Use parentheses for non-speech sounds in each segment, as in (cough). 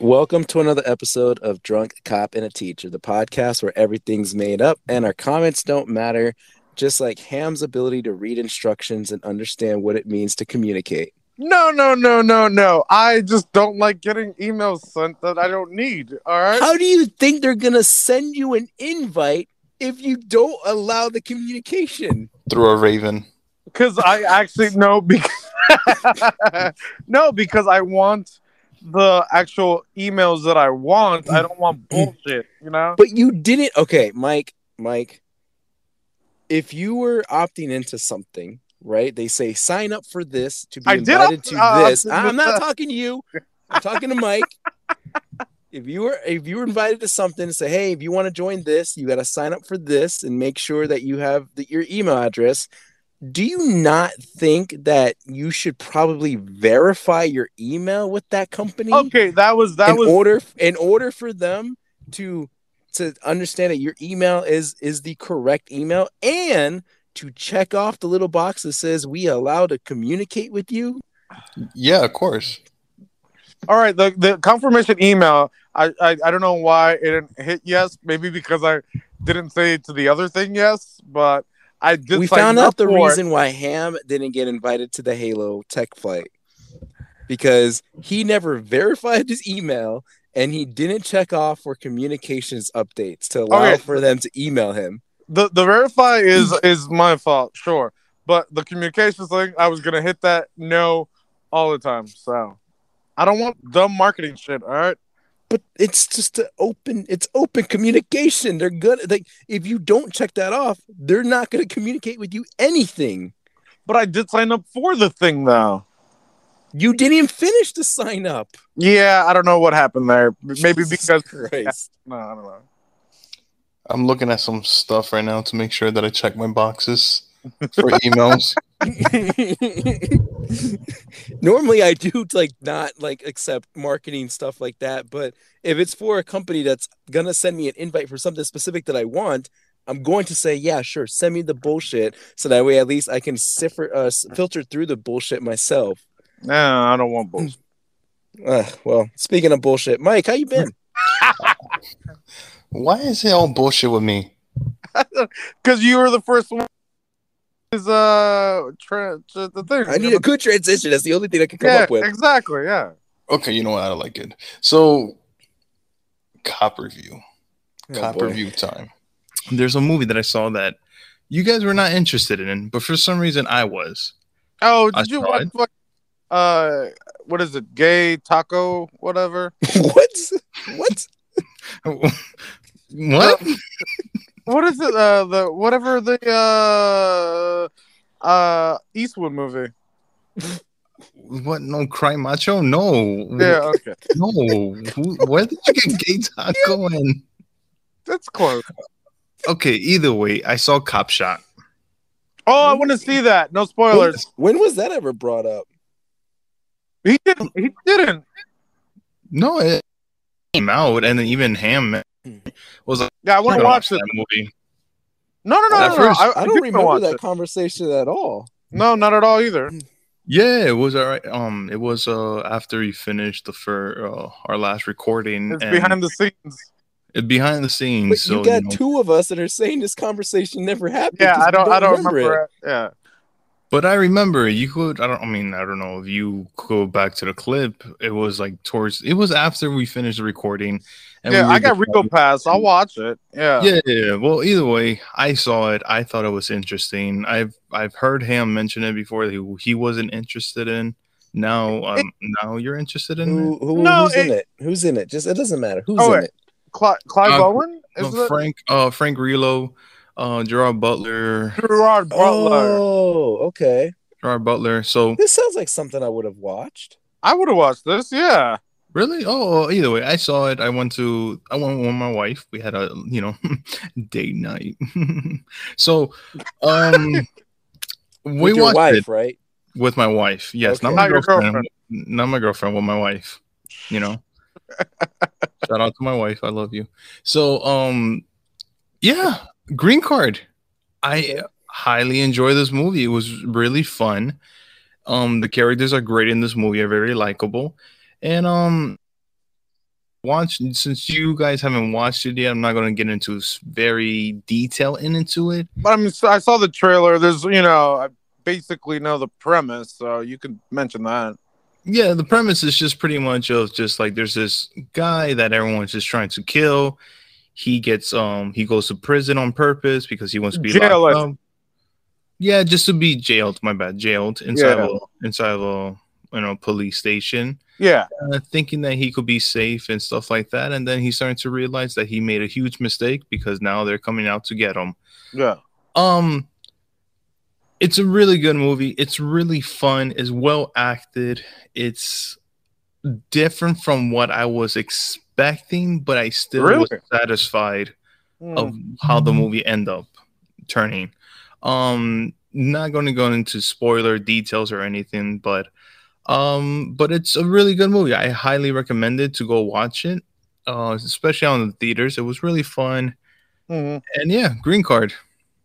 Welcome to another episode of Drunk Cop and a Teacher, the podcast where everything's made up and our comments don't matter, just like Ham's ability to read instructions and understand what it means to communicate. No, no, no, no, no. I just don't like getting emails sent that I don't need. All right. How do you think they're going to send you an invite if you don't allow the communication? Through a raven. Because I actually no because (laughs) no because I want the actual emails that I want. I don't want (clears throat) bullshit. You know. But you didn't. Okay, Mike, Mike. If you were opting into something, right? They say sign up for this to be I invited opt- to uh, this. I'm not uh, (laughs) talking to you. I'm talking to Mike. If you were if you were invited to something, say, hey, if you want to join this, you got to sign up for this and make sure that you have the, your email address. Do you not think that you should probably verify your email with that company? Okay, that was that in was order in order for them to to understand that your email is is the correct email and to check off the little box that says we allow to communicate with you Yeah, of course. all right. The the confirmation email. I, I I don't know why it didn't hit yes. Maybe because I didn't say to the other thing yes, but I we found out the for reason why ham didn't get invited to the halo tech flight because he never verified his email and he didn't check off for communications updates to allow Okay. for them to email him the the verify is is my fault, sure. But the communications thing, I was gonna hit that no all the time. So I don't want dumb marketing shit. All right. But it's just a open it's open communication they're good like if you don't check that off they're not going to communicate with you anything But I did sign up for the thing though. you didn't even finish the sign up Yeah, I don't know what happened there. Maybe Jesus because Christ. (laughs) no, I don't know. I'm looking at some stuff right now to make sure that I check my boxes for emails. (laughs) normally i do like not like accept marketing stuff like that but if it's for a company that's gonna send me an invite for something specific that i want i'm going to say yeah sure send me the bullshit so that way at least i can cipher, uh, filter through the bullshit myself No, I don't want bullshit. (sighs) uh, well speaking of bullshit mike how you been (laughs) Why is it all bullshit with me? (laughs) Because you were the first one. Is uh tra- tra- the thing? I need a good transition. That's the only thing I can come yeah, up with. exactly. Yeah. Okay, you know what? I like it. So, cop review. Oh, cop boy. review time. There's a movie that I saw that you guys were not interested in, but for some reason I was. Oh, I did you saw watch? it. Uh, what is it? Gay taco, whatever. (laughs) what? What? (laughs) what? What is it? Uh, the whatever the uh uh Eastwood movie. What? No, cry macho? No. Yeah. Okay. No. Where did you get gay taco in? That's close. Okay, either way, I saw Copshop. Oh, I want to see that. No spoilers. When was that ever brought up? He didn't. He didn't. No, it came out, and then even Ham was like, Yeah, I want to gonna watch it. that movie. No, no, no, At no. no. first- I, I I don't remember that it. conversation at all. No, not at all either. Yeah, it was alright. Um, it was uh after we finished the fir- uh, our last recording. It's and behind the scenes. it behind the scenes. But so you got know, two of us that are saying this conversation never happened. Yeah, I don't. we I don't remember, it. it. Yeah. But I remember you could. I don't. I mean, I don't know if you go back to the clip. It was like towards. It was after we finished the recording. And yeah, we I got just- Rico Pass. I'll watch it. Yeah. Yeah, yeah. Well, either way, I saw it. I thought it was interesting. I've I've heard him mention it before that he, he wasn't interested in. Now, um, now you're interested in Who, who, No, who's in it- it? Who's in it? Just it doesn't matter. Who's Oh, in it? Cli- Clive Uh, Owen? Is it? Frank, uh, Frank Grillo, uh, Gerard Butler, Gerard Butler. Oh, okay. Gerard Butler. So This sounds like something I would have watched. I would have watched this. Yeah. really, oh, either way, I saw it. I went to, I went with my wife. We had a, you know, (laughs) date night. (laughs) so, um, (laughs) we With your watched wife, it right? with my wife. Yes, not my Not girlfriend, girlfriend. Not my girlfriend. With my wife. You know. Shout out to my wife. I love you. So, um, yeah, Green Card. I highly enjoy this movie. It was really fun. Um, the characters are great in this movie. Are very likable, and um, watch since you guys haven't watched it yet. I'm not going to get into very detail in into it. But I mean, so I saw the trailer. There's, you know, I basically know the premise, so you could mention that. Yeah, the premise is just pretty much of just like there's this guy that everyone's just trying to kill. He gets um he goes to prison on purpose because he wants to be Jail locked up. Yeah, just to be jailed. My bad, jailed inside Yeah. of a, inside of a you know police station, Yeah. uh, thinking that he could be safe and stuff like that. And then he's starting to realize that he made a huge mistake because now they're coming out to get him. Yeah. Um, it's a really good movie. It's really fun. It's well acted. It's different from what I was expecting, but I still was satisfied Hmm. of how the movie end up turning. Um, not going to go into spoiler details or anything, but um, but it's a really good movie. I highly recommend it to go watch it, uh, especially on the theaters. It was really fun, Mhm. and yeah, Green Card.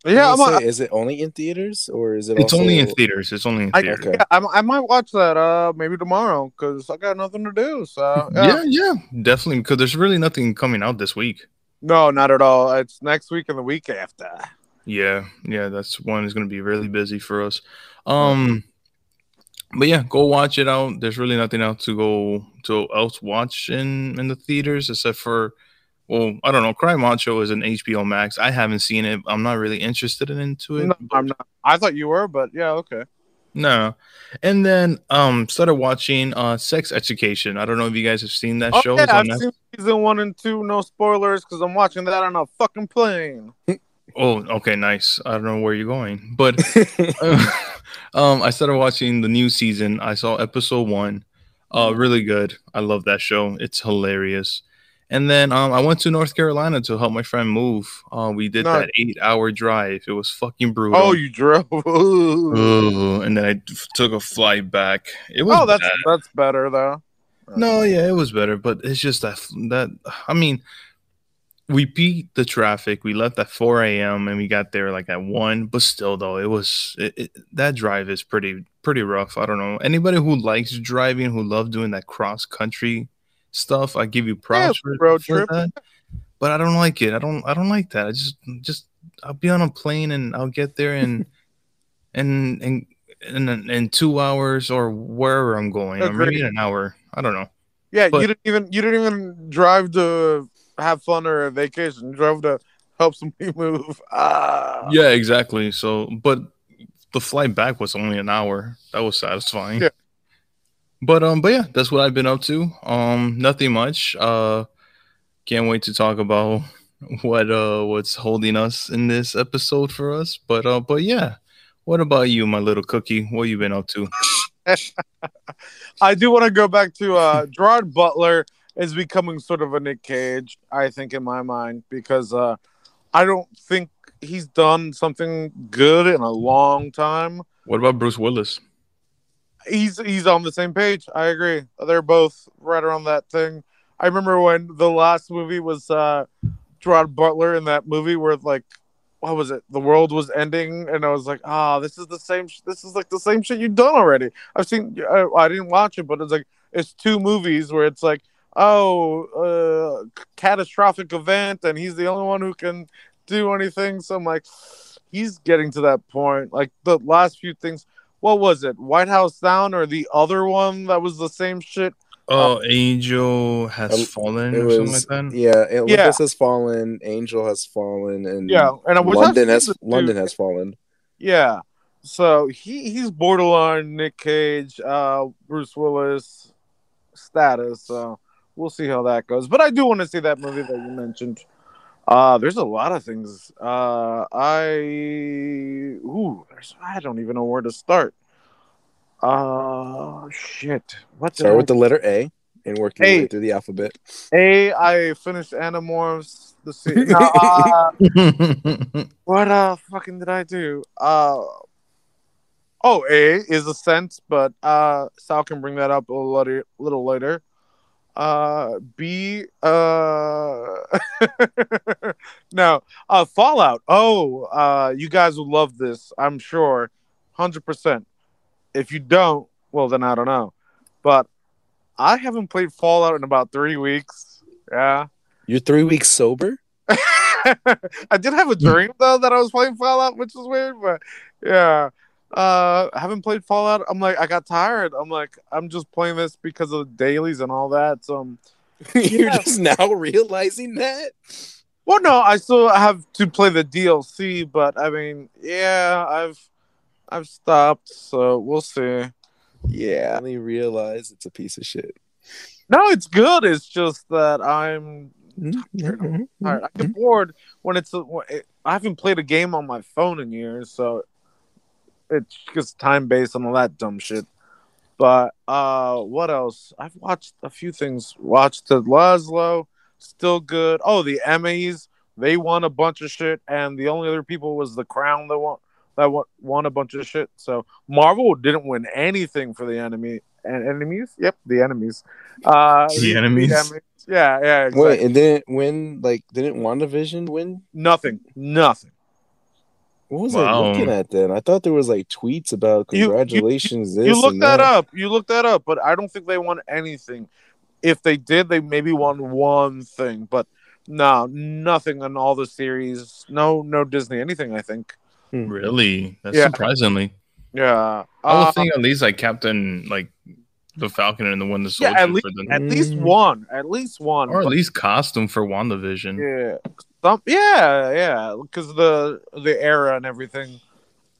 Yeah, I I'm, was gonna a, is it only in theaters or is it? It's only in theaters. It's only in I, theaters. Okay. yeah, I'm, I might watch that uh maybe tomorrow because I got nothing to do. So yeah, yeah, definitely. Because there's really nothing coming out this week. No, not at all. It's next week and the week after. Yeah, yeah, that's one is going to be really busy for us. Um, but yeah, go watch it out. There's really nothing else to go to else watch in in the theaters except for, well, I don't know. Cry Macho is an HBO Max. I haven't seen it. I'm not really interested in into it. No, I'm not. I thought you were, but yeah, okay. No. And then um started watching uh Sex Education. I don't know if you guys have seen that Oh, show. yeah, I've seen season one and two. No spoilers because I'm watching that on a fucking plane. Oh, okay, nice. I don't know where you're going, but (laughs) (laughs) um, I started watching the new season. I saw episode one. Uh, really good. I love that show. It's hilarious. And then um, I went to North Carolina to help my friend move. Uh, we did Nice. that eight-hour drive. It was fucking brutal. Oh, you drove. (laughs) Ugh, and then I took a flight back. It was oh, that's bad. that's better though. No, yeah, it was better, but it's just that that I mean, we beat the traffic. We left at 4 a.m. and we got there like at one. But still, though, it was it, it, that drive is pretty pretty rough. I don't know anybody who likes driving, who love doing that cross country stuff. I give you props for, road for trip. that. But I don't like it. I don't I don't like that. I just just I'll be on a plane and I'll get there and (laughs) and and in, in two hours or wherever I'm going, or maybe in an hour. I don't know. Yeah, But- you didn't even you didn't even drive to have fun or a vacation. You drove to help somebody (laughs) move. Ah. Yeah, exactly. So, but the flight back was only an hour. That was satisfying. Yeah. But um, but yeah, that's what I've been up to. Um, nothing much. Uh, can't wait to talk about (laughs) what uh what's holding us in this episode for us. But uh, but yeah, what about you, my little cookie? What you been up to? (laughs) I do want to go back to uh Gerard Butler is becoming sort of a Nick Cage, I think, in my mind, because uh I don't think he's done something good in a long time. What about Bruce Willis? He's he's on the same page. I agree. They're both right around that thing. I remember when the last movie was uh Gerard Butler in that movie where like what was it? The world was ending, and I was like, "Ah, this is the same. Sh- this is like the same shit you've done already." I've seen. I, I didn't watch it, but it's like it's two movies where it's like, "Oh, uh, catastrophic event," and he's the only one who can do anything. So I'm like, he's getting to that point. Like the last few things. What was it? White House Down or the other one that was the same shit? Oh, Angel has Um, fallen It or something was like that. yeah. Olympus Yeah. has fallen. Angel has fallen, and Yeah, and I London has the. London has fallen. Yeah. So he he's borderline Nick Cage, uh, Bruce Willis status. So we'll see how that goes. But I do want to see that movie that you mentioned. Uh, there's a lot of things. Uh, I ooh, there's I don't even know where to start. Uh, shit. What did Start I- with the letter A and work your way through the alphabet. A? I finished Animorphs. The se- (laughs) no, uh, (laughs) What uh fucking did I do? Uh oh, A is Ascent, but uh Sal can bring that up a little later, little later. Uh B uh (laughs) no, uh Fallout. Oh, uh you guys will love this, I'm sure. 100%. If you don't, well then I don't know. But I haven't played Fallout in about 3 weeks. Yeah. You're three weeks sober. (laughs) I did have a dream though that I was playing Fallout, which was weird, but yeah. Uh I haven't played Fallout. I'm like I got tired. I'm like I'm just playing this because of the dailies and all that. So um, (laughs) You're Yeah. just now realizing that. well no, I still have to play the DLC, but I mean, yeah, I've I've stopped, so we'll see. Yeah. I only realize it's a piece of shit. No, it's good. It's just that I'm Mm-hmm. tired. I get bored when it's. it- I haven't played a game on my phone in years, so it's just time based and all that dumb shit. But uh, what else? I've watched a few things. Watched the Lasso, still good. Oh, the Emmys, they won a bunch of shit, and the only other people was the Crown that won that won, won a bunch of shit. So Marvel didn't win anything for the enemy and enemies. Yep, the enemies. Uh, The enemies? Yeah, yeah. Exactly. Wait, and didn't win like didn't WandaVision win? Nothing. Nothing. What was Wow. I looking at then? I thought there was like tweets about You- you- congratulations. you look and that up. You look that up, but I don't think they won anything. If they did, they maybe won one thing, but no, nothing on all the series. No, no Disney, anything. I think. Really? That's Yeah. surprisingly. Yeah. I would Uh, think at least like Captain like the Falcon and the Winter yeah, Soldier at least for the at least Mm. one. At least one. or at but- least costume for WandaVision. Yeah. Yeah, yeah, because the the era and everything.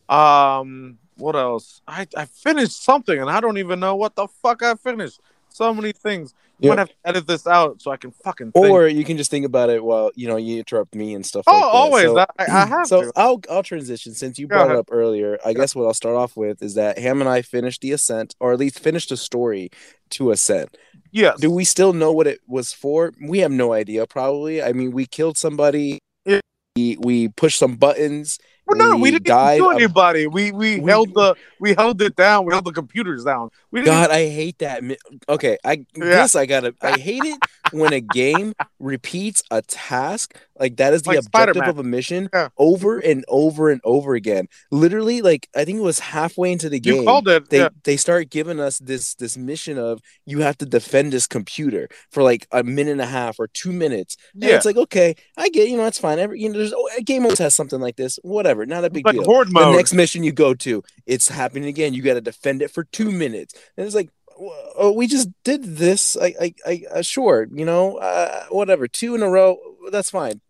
Um, what else? I I finished something and I don't even know what the fuck I finished. So many things. You Yeah. might have to edit this out so I can fucking think. Or you can just think about it while you know you interrupt me and stuff. oh, like that. always. So- I, I have (clears throat) so to. I'll I'll transition since you Go brought it up earlier. I guess what I'll start off with is that Ham and I finished the ascent, or at least finished the story to ascent. Yes. Do we still know what it was for? We have no idea. Probably. I mean, we killed somebody. Yeah. We, we pushed some buttons. Well, no, we we didn't died do of- anybody. We, we We- held the we held it down. We held the computers down. We. God, I hate that. Okay, I (laughs) Yeah. this I gotta. I hate it when a game repeats a task like that is the Like objective Spider-Man. of a mission Yeah. over and over and over again. Literally, like I think it was halfway into the you game. called it. they yeah. they start giving us this this mission of you have to defend this computer for like a minute and a half or two minutes. And Yeah. it's like okay, I get you know that's fine. Every you know there's oh, a game always has something like this. Whatever, not a big like deal. horde The next mission you go to, it's happening again. You got to defend it for two minutes, and it's like. Oh, we just did this. I, I, I, uh, sure, you know, uh, whatever. Two in a row, that's fine.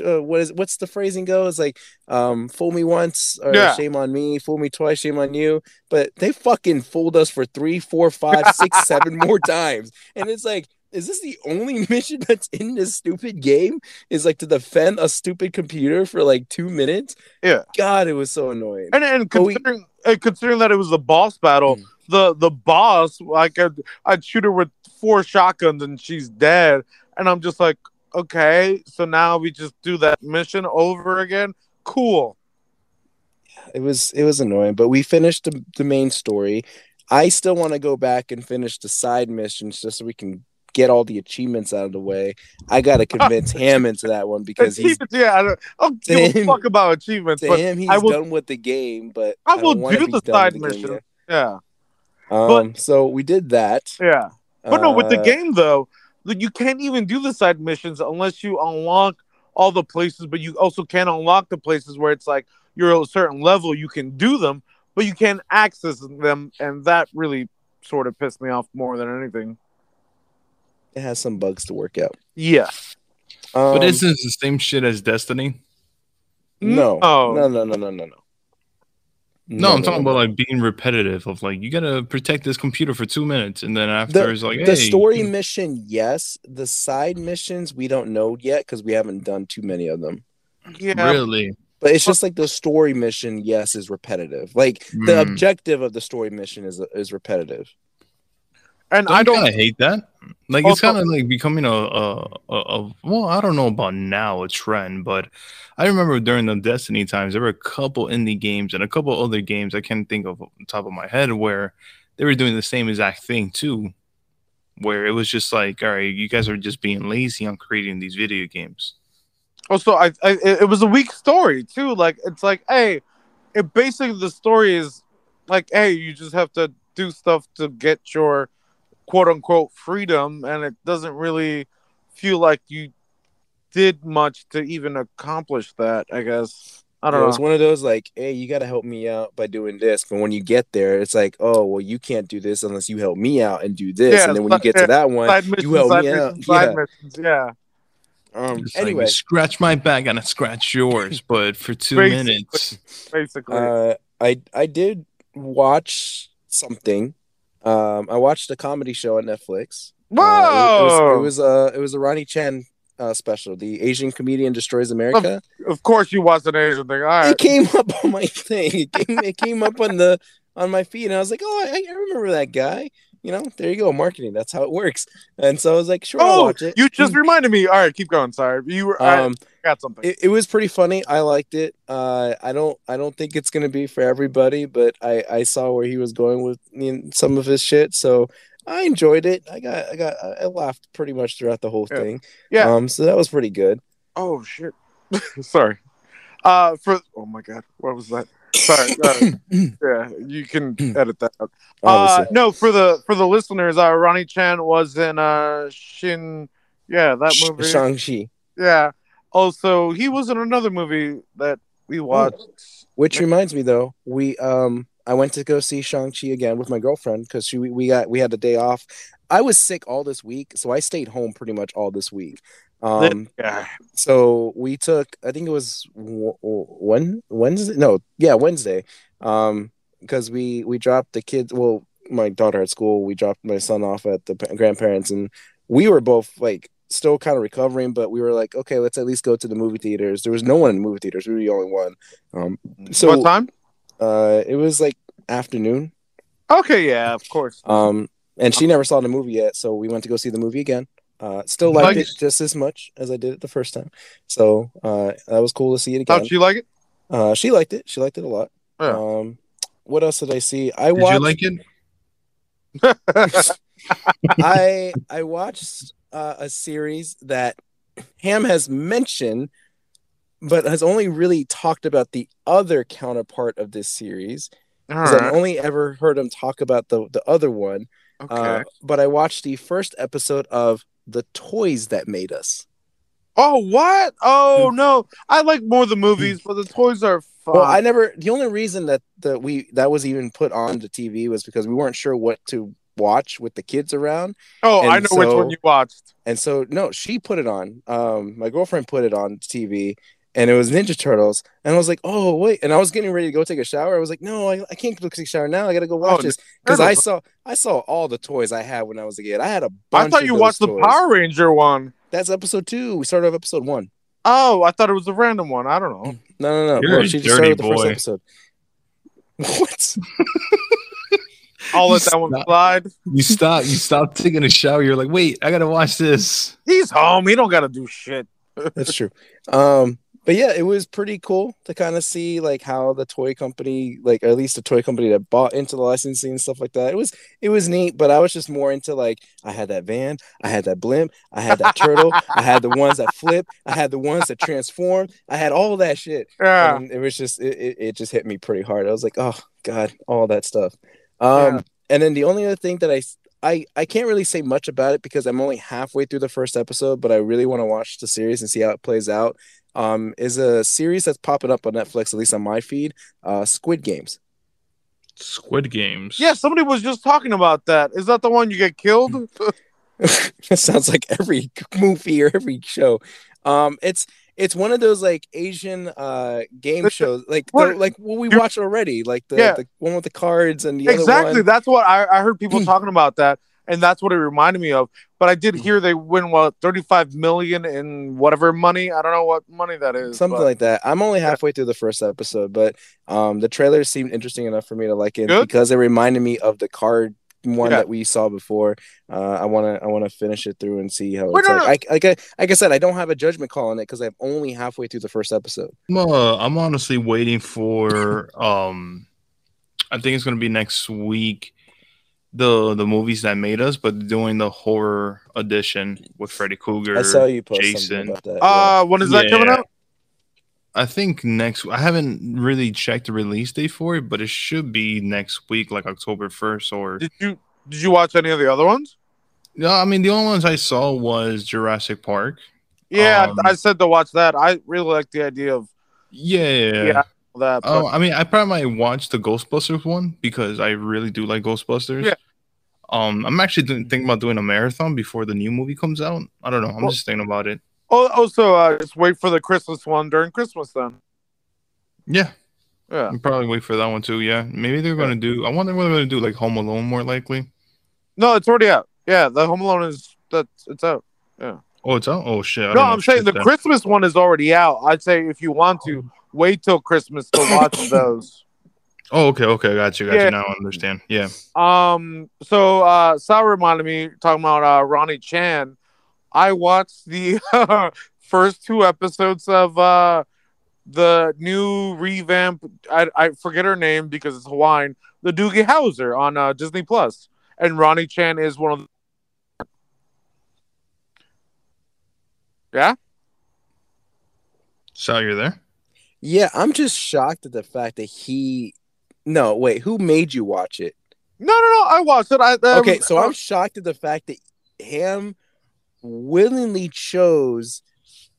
Uh, what is, what's the phrasing go? It's like, um, fool me once, or Yeah. shame on me. Fool me twice, shame on you. But they fucking fooled us for three, four, five, six, seven (laughs) more times, and it's like, is this the only (laughs) mission that's in this stupid game? Is like to defend a stupid computer for like two minutes? Yeah. God, it was so annoying. and and But we- considering and considering that it was the boss battle, Mm. the the boss like I'd, I'd shoot her with four shotguns and she's dead, and I'm just like, okay, so now we just do that mission over again. Cool. it was it was annoying but we finished the, the main story i still want to go back and finish the side missions just so we can get all the achievements out of the way i gotta convince (laughs) him into that one because he's yeah, I don't, I don't give a fuck about achievements, to but him he's I will- done with the game but I don't will do the side mission. yeah, um so we did that yeah. But no, with the Uh, game though, you can't even do the side missions unless you unlock all the places. But you also can't unlock the places where it's like you're at a certain level, you can do them, but you can't access them, and that really sort of pissed me off more than anything. It has some bugs to work out Yeah. um, But this isn't the same shit as Destiny? no No. no no no no no no No, I'm talking no. about like being repetitive of like you gotta protect this computer for two minutes and then after it's like the hey, story mission yes the side missions we don't know yet because we haven't done too many of them Yeah. really But it's just like the story mission, yes, is repetitive. Like the Hmm. objective of the story mission is is repetitive. And Don't I I don't. kind hate that. Like it's kind of like becoming a, a, a, a well, I don't know about now a trend, but I remember during the Destiny times there were a couple indie games and a couple other games I can't think of top of my head where they were doing the same exact thing too, where it was just like, all right, you guys are just being lazy on creating these video games. Also, I, I it it was a weak story too. Like it's like, hey, it basically the story is like, hey, you just have to do stuff to get your quote unquote freedom, and it doesn't really feel like you did much to even accomplish that. I guess I You don't know, know. it's one of those like, hey, you got to help me out by doing this. But when you get there, it's like, oh, well, you can't do this unless you help me out and do this. Yeah, and then when you get yeah, to that one, Side missions, you help me out. missions, side Yeah. missions. Yeah. Um, It's like, anyway, you scratch my back and I scratch yours, but for two Basically. minutes. Basically. uh, I I did watch something. Um, I watched a comedy show on Netflix. Uh, it, was, Whoa! it was uh it was a Ronny Chieng uh, special. The Asian comedian destroys America. of course, you watched an Asian thing. All It came up on my thing. It came, it came up on the on my feed, and I was like, oh, I, I remember that guy. You know, there you go, marketing. That's how it works. And so I was like, sure, I'll Oh, watch it. you just reminded me. All right, keep going. Sorry, you were. I um, got something. it, it was pretty funny. I liked it. Uh, I don't I don't think it's gonna be for everybody, but I I saw where he was going with you know, some of his shit, so I enjoyed it. I got I got I laughed pretty much throughout the whole Yeah. thing. Yeah. Um, so that was pretty good. oh shit. (laughs) Sorry. Uh, for oh my god, what was that? Sorry. (laughs) (clears throat) Yeah, you can (clears throat) edit that out. Uh, no, for the for the listeners, uh, Ronny Chieng was in uh Shin. Yeah, that movie. Shang-Chi, Yeah. Also, he was in another movie that we watched. which reminds me though, we um I went to go see Shang-Chi again with my girlfriend because she we got we had a day off. I was sick all this week, so I stayed home pretty much all this week. Um, yeah. so we took i think it was when wednesday no yeah wednesday um because we we dropped the kids well my daughter at school we dropped my son off at the grandparents and we were both like still kind of recovering but we were like okay let's at least go to the movie theaters there was no one in the movie theaters we were the only one um so what time? uh it was like afternoon Okay, yeah, of course. um and she never saw the movie yet so we went to go see the movie again uh still liked it Nice. just as much as i did it the first time so uh that was cool to see it again How'd you like it? uh, she liked it. She liked it a lot. Um, what else did I see? I Did watched. you like it? (laughs) I (laughs) I watched uh, a series that Ham has mentioned, but has only really talked about the other counterpart of this series. 'cause I've only ever heard him talk about the the other one. Okay. Uh, but I watched the first episode of the toys that made us. oh, what? Oh no, I like more the movies, but the toys are fun. Well, I never. The only reason that that we that was even put on the TV was because we weren't sure what to watch with the kids around. oh, I and know which one you watched. And so no, she put it on. Um, my girlfriend put it on TV, and it was Ninja Turtles. And I was like, oh wait. And I was getting ready to go take a shower. I was like, no, I, I can't go take a shower now. I gotta go watch Oh, this because I saw I saw all the toys I had when I was a kid. I had a I bunch. thought of you those watched the. Power Ranger one. That's episode two. We started off episode one. Oh, I thought it was a random one. I don't know. No, no, no. You're a she just dirty started with the boy. first episode. (laughs) What? (laughs) I'll let You that one slide. You stop. You stop taking a shower. You're like, wait, I gotta watch this. He's home. He don't got to do shit. That's true. Um, but yeah, it was pretty cool to kind of see like how the toy company, like or at least the toy company that bought into the licensing and stuff like that. It was it was neat, but I was just more into like I had that van, I had that blimp, I had that turtle, I had the ones that flip, I had the ones that transform, I had all that shit. (laughs) Yeah. And it was just it, it, it just hit me pretty hard. I was like, oh god, all that stuff. Um, Yeah. and then the only other thing that I I, I can't really say much about it because I'm only halfway through the first episode, but I really want to watch the series and see how it plays out. Um, is a series that's popping up on Netflix, at least on my feed. Uh, Squid Games. Squid Games. Yeah, somebody was just talking about that. Is that the one you get killed? (laughs) it sounds like every movie or every show. Um, it's it's one of those like Asian uh game shows, like the, like what we you're- watched already, like the, Yeah. the one with the cards and the other exactly. one. That's what I, I heard people (clears throat) talking about that, and that's what it reminded me of. But I did hear they win what thirty five million in whatever money. I don't know what money that is. something but- like that. I'm only halfway through the first episode, but um, the trailer seemed interesting enough for me to like it Good. because it reminded me of the card one Yeah. that we saw before. Uh, I want to I want to finish it through and see how Wait, it's no, like. I, like I like I said, I don't have a judgment call on it because I'm only halfway through the first episode. I'm, uh, I'm honestly waiting for um I think it's gonna be next week the the movies that made us, but doing the horror edition with Freddy Krueger. I saw you post Jason. something about that. Uh, when is that coming out? I think next I haven't really checked the release date for it, but it should be next week, like October first or Did you did you watch any of the other ones? No, I mean the only ones I saw was Jurassic Park. Yeah, Um, I said to watch that. I really like the idea of Yeah, yeah. That. Oh, I mean, I probably might watch the Ghostbusters one because I really do like Ghostbusters. Yeah. Um, I'm actually thinking about doing a marathon before the new movie comes out. I don't know. I'm Well- just thinking about it. oh, also, uh, just wait for the Christmas one during Christmas then. Yeah, Yeah. I'll probably wait for that one too. Yeah, maybe they're gonna do. I wonder what they're gonna do, like Home Alone, more likely. No, it's already out. Yeah, the Home Alone is that it's out. Yeah. Oh, it's out. Oh shit! I No, I'm saying the then. Christmas one is already out. I'd say if you want to wait till Christmas to watch (coughs) those. Oh, okay, okay, got you, got Yeah. you. Now I understand. Yeah. Um. So, uh, Sal reminded me talking about uh, Ronny Chieng. I watched the (laughs) first two episodes of uh the new revamp. I I forget her name because it's Hawaiian. The Doogie Howser on uh, Disney Plus, and Ronny Chieng is one of. The... Yeah. Sal, you're there. Yeah, I'm just shocked at the fact that he. No, wait, who made you watch it? No, no, no. I watched it. I, um, Okay, so I'm shocked at the fact that Ham willingly chose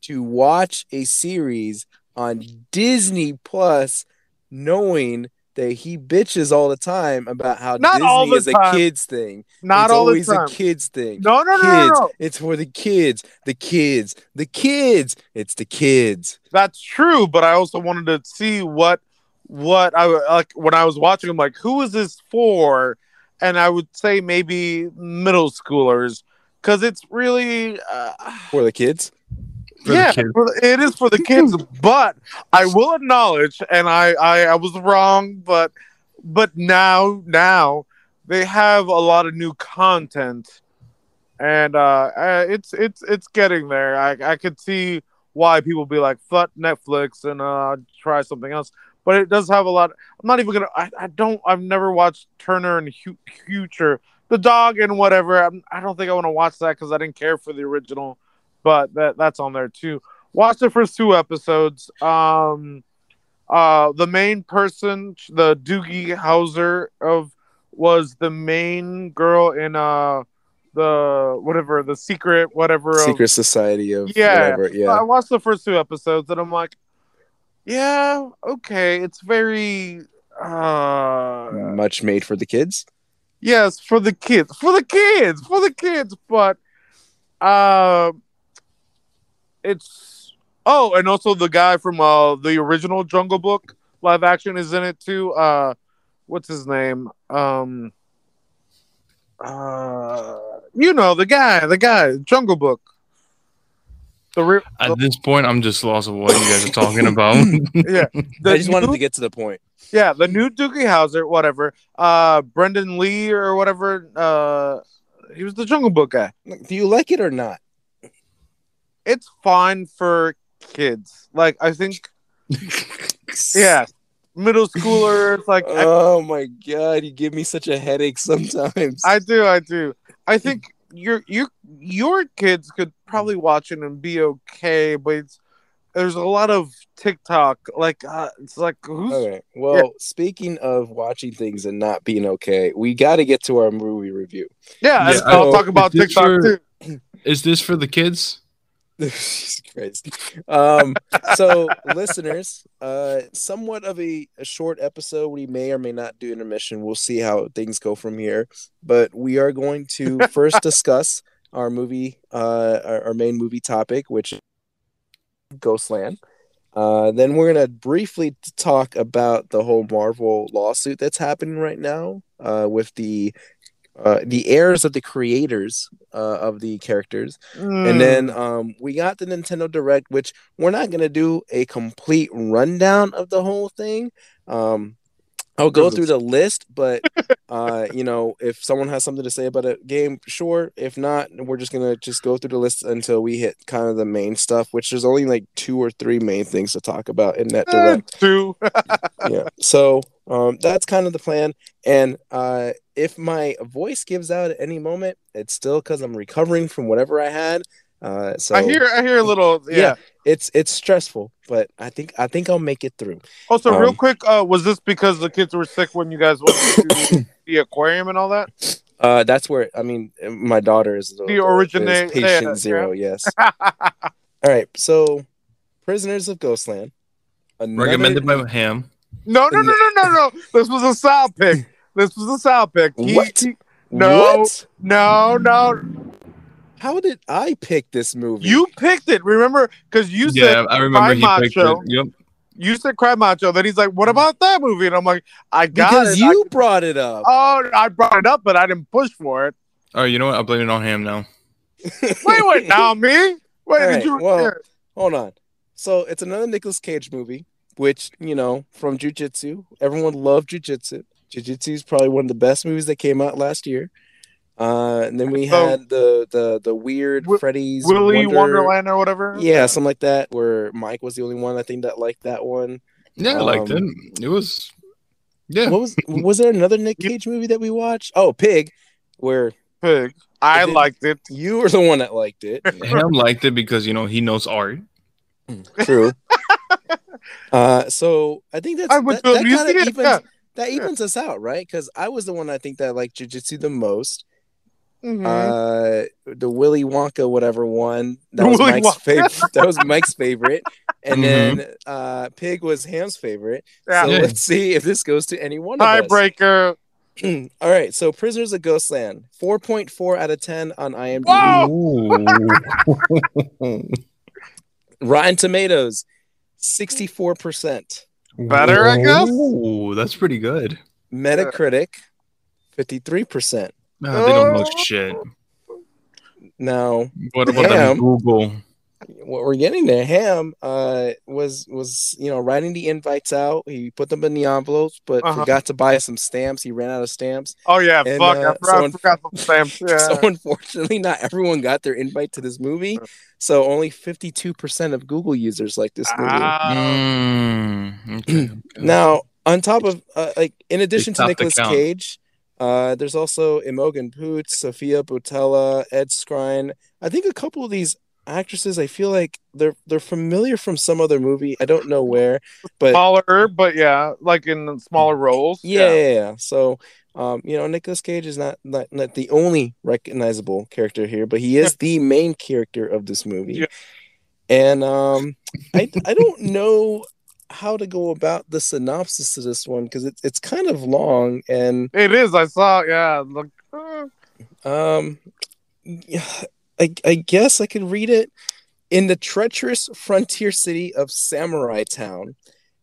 to watch a series on Disney Plus, knowing that he bitches all the time about how Not Disney all the is a kids thing. not it's all the always time. a kids thing. No, no, no, kids. no, no. It's for the kids. The kids. The kids. It's the kids. That's true, but I also wanted to see what what I like when I was watching. I'm like, who is this for? And I would say maybe middle schoolers because it's really uh, For the kids. Yeah, the- it is for the kids. but I will acknowledge, and I, I I was wrong, but but now now they have a lot of new content, and uh, uh it's it's it's getting there. I I could see why people be like, "Fuck Netflix," and uh, try something else. But it does have a lot. I'm not even gonna. I, I don't. I've never watched Turner and Future, the dog and whatever. I'm, I don't think I want to watch that because I didn't care for the original. But that that's on there too. Watch the first two episodes. Um, uh, the main person, the Doogie Howser of, was the main girl in uh the whatever the secret whatever of- Secret Society of Yeah. whatever. I watched the first two episodes and I'm like, yeah, okay, it's very uh Much made for the kids. yes for the kids, for the kids, for the kids, but uh, it's oh, and also the guy from uh the original Jungle Book live action is in it too. Uh, what's his name? Um, uh, you know the guy, the guy, Jungle Book. The re- At this point, I'm just lost of what you guys are talking about. (laughs) yeah, (laughs) the I just wanted new- to get to the point. Yeah, the new Doogie Howser, whatever. Uh Brendan Lee or whatever. Uh he was the Jungle Book guy. Do you like it or not? It's fine for kids. Like I think (laughs) yeah. Middle schoolers, like I, Oh my god, you give me such a headache sometimes. I do, I do. I think your your your kids could probably watch it and be okay, but it's, there's a lot of TikTok. Like uh, it's like who's Okay. Well, speaking of watching things and not being okay, we got to get to our movie review. yeah. Yeah, I'll I- talk about is this TikTok your- too. Is this for the kids? (laughs) Jesus Christ. Um, so, (laughs) listeners, uh, somewhat of a, a short episode. We may or may not do intermission. We'll see how things go from here. But we are going to (laughs) first discuss our movie, uh, our, our main movie topic, which is Ghostland. Uh, then we're gonna briefly talk about the whole Marvel lawsuit that's happening right now uh, with the uh, the heirs of the creators uh, of the characters. Mm. And then um, we got the Nintendo Direct, which we're not gonna do a complete rundown of the whole thing. Um, I'll go through the list, but (laughs) uh, you know, if someone has something to say about a game, sure. If not, we're just gonna just go through the list until we hit kind of the main stuff, which there's only like two or three main things to talk about in that Eh, direct two. (laughs) yeah. So um, that's kind of the plan. And uh, if my voice gives out at any moment, it's still because I'm recovering from whatever I had. Uh, so I hear I hear a little yeah. Yeah. it's it's stressful, but I think I think I'll make it through. Also, real Um, quick, uh, was this because the kids were sick when you guys went to (coughs) the aquarium and all that? Uh, that's where I mean, my daughter is the, The originate- patient yeah, zero. Yes. (laughs) All right. So, Prisoners of Ghostland. Another- Recommended by Ham. No, no, no, no, no, no. This was a Sal pick. This was a Sal pick. He- What? he- no. What? no, no. How did I pick this movie? You picked it. Remember? Because you said Yeah, I remember Cry he picked Macho. it. Yep. you said Cry Macho. Then he's like, "What mm-hmm. about that movie?" And I'm like, "I got because it." I- you brought it up. oh, I brought it up, but I didn't push for it. Oh, you know what? I'll blame it on him now. (laughs) Wait, wait, now me? Wait, Alright, did you? well- Hold on. So it's another Nicolas Cage movie, which you know from Jujitsu. Everyone loved Jujitsu. Jujitsu is probably one of the best movies that came out last year. Uh, and then we So- had the the the weird Wi- Freddy's Willy Wonder- Wonderland or whatever. Yeah, something like that. Where Mike was the only one I think that liked that one. Yeah, I liked it. Um, It was. Yeah. What was was there another Nick Cage movie that we watched? Oh, Pig, where Pig. I did- liked it. you were the one that liked it. Ham liked it because you know he knows art. True. Uh, so I think that's I that, to that kind of evens Yeah. that evens us out, right? Because I was the one I think that liked jujitsu the most. Mhm. Uh, the Willy Wonka whatever one (laughs) that was Willy Mike's Wonka. favorite. (laughs) That was Mike's favorite, and Mhm. then uh, Pig was Ham's favorite. yeah. So Yeah. let's see if this goes to any one. Tiebreaker. (clears throat) All right, so Prisoners of Ghostland, four point four out of ten on IMDb. Whoa! (laughs) Rotten Tomatoes, sixty-four percent. Better, I guess? Ooh, that's pretty good. Metacritic, fifty-three percent. No, they don't know Oh. shit. Now, What about Ham. the Google? What we're getting there, Ham uh, was was you know writing the invites out. He put them in the envelopes, but Uh-huh. forgot to buy some stamps. He ran out of stamps. Oh yeah, And, fuck! uh, I forgot, someone- forgot the stamps. (laughs) Yeah. So unfortunately, not everyone got their invite to this movie. So only fifty-two percent of Google users like this movie. Ah, Mm, okay, (clears throat) okay. Now, on top of uh, like, in addition to stopped the Nicolas count. Cage, uh, there's also Imogen Poots, Sofia Boutella, Ed Skrein. I think a couple of these actresses, I feel like they're they're familiar from some other movie. I don't know where, but smaller, but yeah, like in smaller roles. yeah, yeah, yeah. So, um, you know, Nicolas Cage is not, not not the only recognizable character here, but he is the main character of this movie. Yeah. And um, I I don't know how to go about the synopsis to this one because it's it's kind of long and It is. I saw. Yeah. Look. uh, um, I I guess I could read it. In the treacherous frontier city of Samurai Town,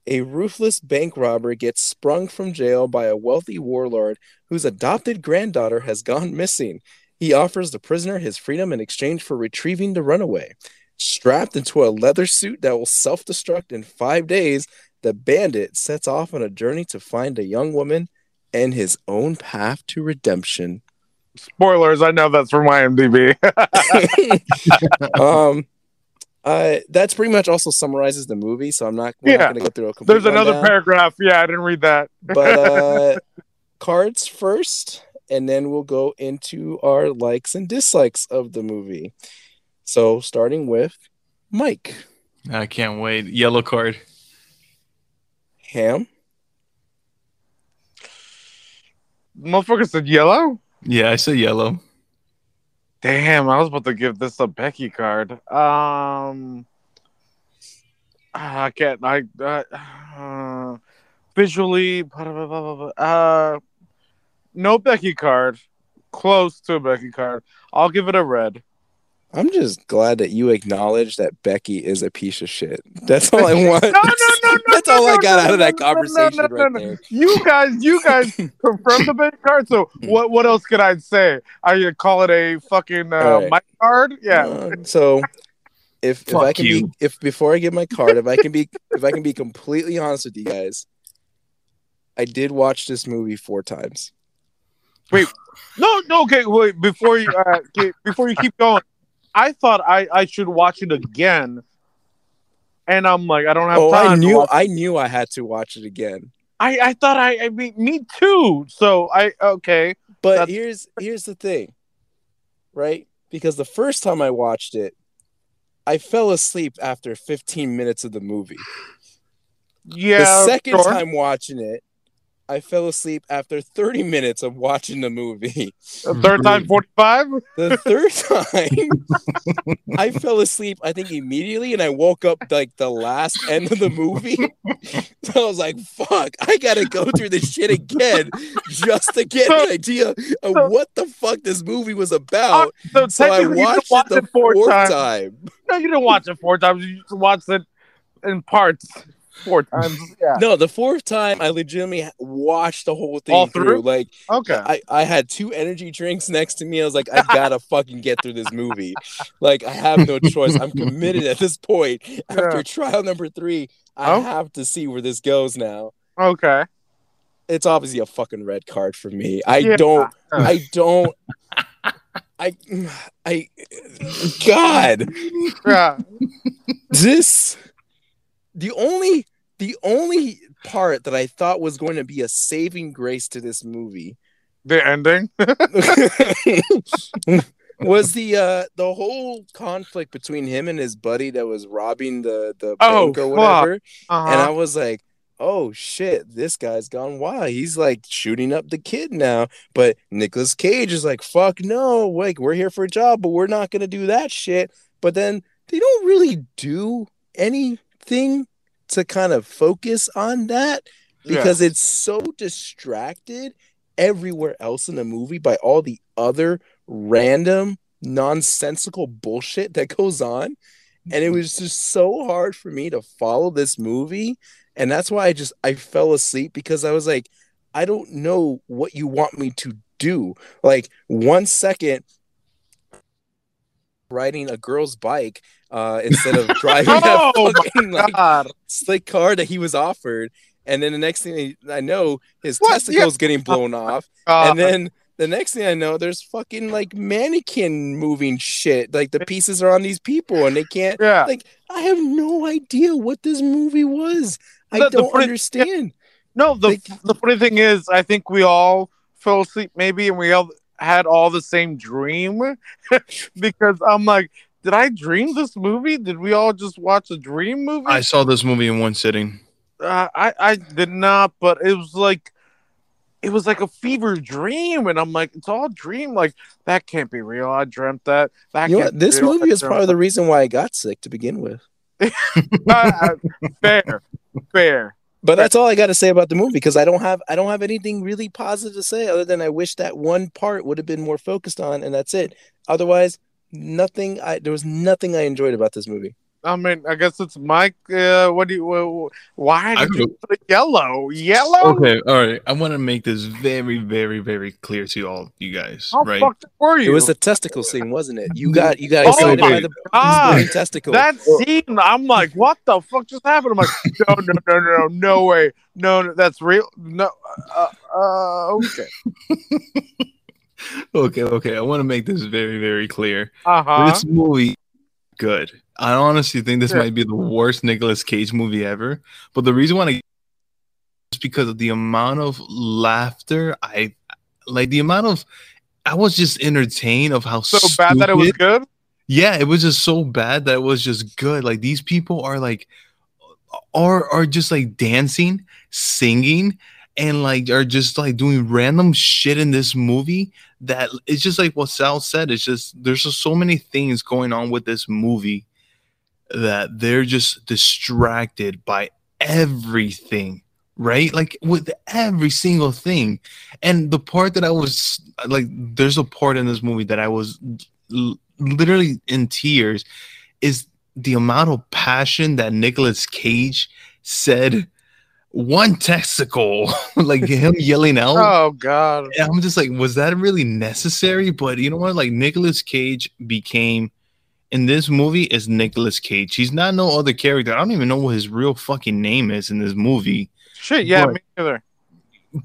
a ruthless bank robber gets sprung from jail by a wealthy warlord whose adopted granddaughter has gone missing. He offers the prisoner his freedom in exchange for retrieving the runaway. Strapped into a leather suit that will self destruct in five days, the bandit sets off on a journey to find a young woman and his own path to redemption. Spoilers. I know that's from IMDb. (laughs) um, uh, that's pretty much also summarizes the movie, so I'm not, Yeah. not going to go through a complete There's another rundown. paragraph. Yeah, I didn't read that. (laughs) but uh cards first and then we'll go into our likes and dislikes of the movie so starting with mike I can't wait. Yellow card. ham Motherfucker said yellow. Yeah, I said yellow. Damn, I was about to give this a Becky card. Um, I can't. I uh, uh, visually, blah, blah, blah, blah, blah. uh, no Becky card. Close to a Becky card. I'll give it a red. I'm just glad that you acknowledge that becky is a piece of shit that's all i (laughs) want No, no, no, (laughs) no. that's no, all i got no, out of that no, no, conversation no, no, right no. there You guys, you guys (laughs) confirmed the Becky card. So what? What else could I say? I could call it a fucking uh, All right. my card. Yeah. Uh, so if if I can you. be if before I get my card, if I can be if I can be completely honest with you guys, I did watch this movie four times. Wait, no, no, okay, wait. Before you, uh, okay, before you keep going, I thought I, I should watch it again, and I'm like, I don't have Oh, time. I knew I knew I had to watch it again. I, I thought I, I mean, me too. So I, okay, But That's- here's here's the thing, right? Because the first time I watched it, I fell asleep after 15 minutes of the movie. yeah. the second sure. time watching it, I fell asleep after 30 minutes of watching the movie. The third time, forty-five. The third time, I fell asleep, I think immediately, and I woke up like the last end of the movie. (laughs) So I was like, fuck, I gotta go through this shit again just to get an idea of what the fuck this movie was uh, about. So, So I watched watched it the it four fourth times. time. No, you didn't watch it four times. You just watched it in parts four times. (laughs) Yeah. No, the fourth time, I legitimately watched the whole thing All through. through? Like, Okay. I, I had two energy drinks next to me. I was like, I gotta (laughs) fucking get through this movie. Like, I have no choice. I'm committed at this point. (laughs) After trial number three, I Oh. have to see where this goes now. Okay. It's obviously a fucking red card for me. I Yeah. don't, uh. I don't, I, I, God, Yeah. this, the only, the only part that I thought was going to be a saving grace to this movie The ending. (laughs) (laughs) was the uh the whole conflict between him and his buddy that was robbing the the Oh, bank or whatever. Uh-huh. and i was like oh shit this guy's gone wild. He's like shooting up the kid now. But Nicolas cage is like fuck no like we're here for a job but we're not gonna do that shit. But then they don't really do anything to kind of focus on that because it's so distracted everywhere else in the movie by all the other random nonsensical bullshit that goes on. And it mm-hmm. was just so hard for me to follow this movie. And that's why i just i fell asleep because i was like i don't know what you want me to do. Like one second riding a girl's bike uh instead of (laughs) driving Oh my fucking like slick car that he was offered and then the next thing I know, his What? testicles getting blown off, Uh, (laughs) and then the next thing I know, there's fucking like mannequin moving shit. Like the pieces are on these people, and they can't. yeah. Like I have no idea what this movie was. I The- the don't funny- understand. No, the Like- the funny thing is, I think we all fell asleep maybe, and we all had all the same dream (laughs) because I'm like, did I dream this movie? Did we all just watch a dream movie? I saw this movie in one sitting. uh, I I did not, but it was like it was like a fever dream, and I'm like, it's all dream. Like that can't be real. I dreamt that. That You know what? This movie I is probably the reason why I got sick to begin with. (laughs) Uh, fair, fair. But that's all I got to say about the movie because I don't have I don't have anything really positive to say other than I wish that one part would have been more focused on, and that's it. Otherwise, nothing. I there was nothing I enjoyed about this movie. I mean, I guess it's Mike. Uh, what do you? wh- wh- why did you put it yellow? Yellow? Okay, all right. I want to make this very, very, very clear to all you guys, How right? fucked up were you? It was the testicle scene, wasn't it? You got you got Oh excited my by the God. testicle. that scene. I'm like, what the fuck just happened? I'm like, no, no, no, no, no, no way, no, no that's real. No, uh, uh okay, (laughs) Okay, okay. I want to make this very, very clear. uh huh. This movie, good. I honestly think this Yeah. might be the worst Nicolas Cage movie ever. But the reason why I is because of the amount of laughter I like. The amount of I was just entertained of how So bad that it was good. yeah it was just so bad that it was just good like these people are like are are just like dancing singing and like are just like doing random shit in this movie that it's just like what sal said it's just there's just so many things going on with this movie that they're just distracted by everything right? Like with every single thing. And the part that i was like there's a part in this movie that i was l- literally in tears is the amount of passion that Nicolas Cage said one testicle (laughs) like him yelling out. (laughs) Oh God. and I'm just like was that really necessary? But you know what? Like Nicolas Cage became in this movie is Nicolas Cage he's not no other character I don't even know what his real fucking name is in this movie Shit. Yeah, But- me neither.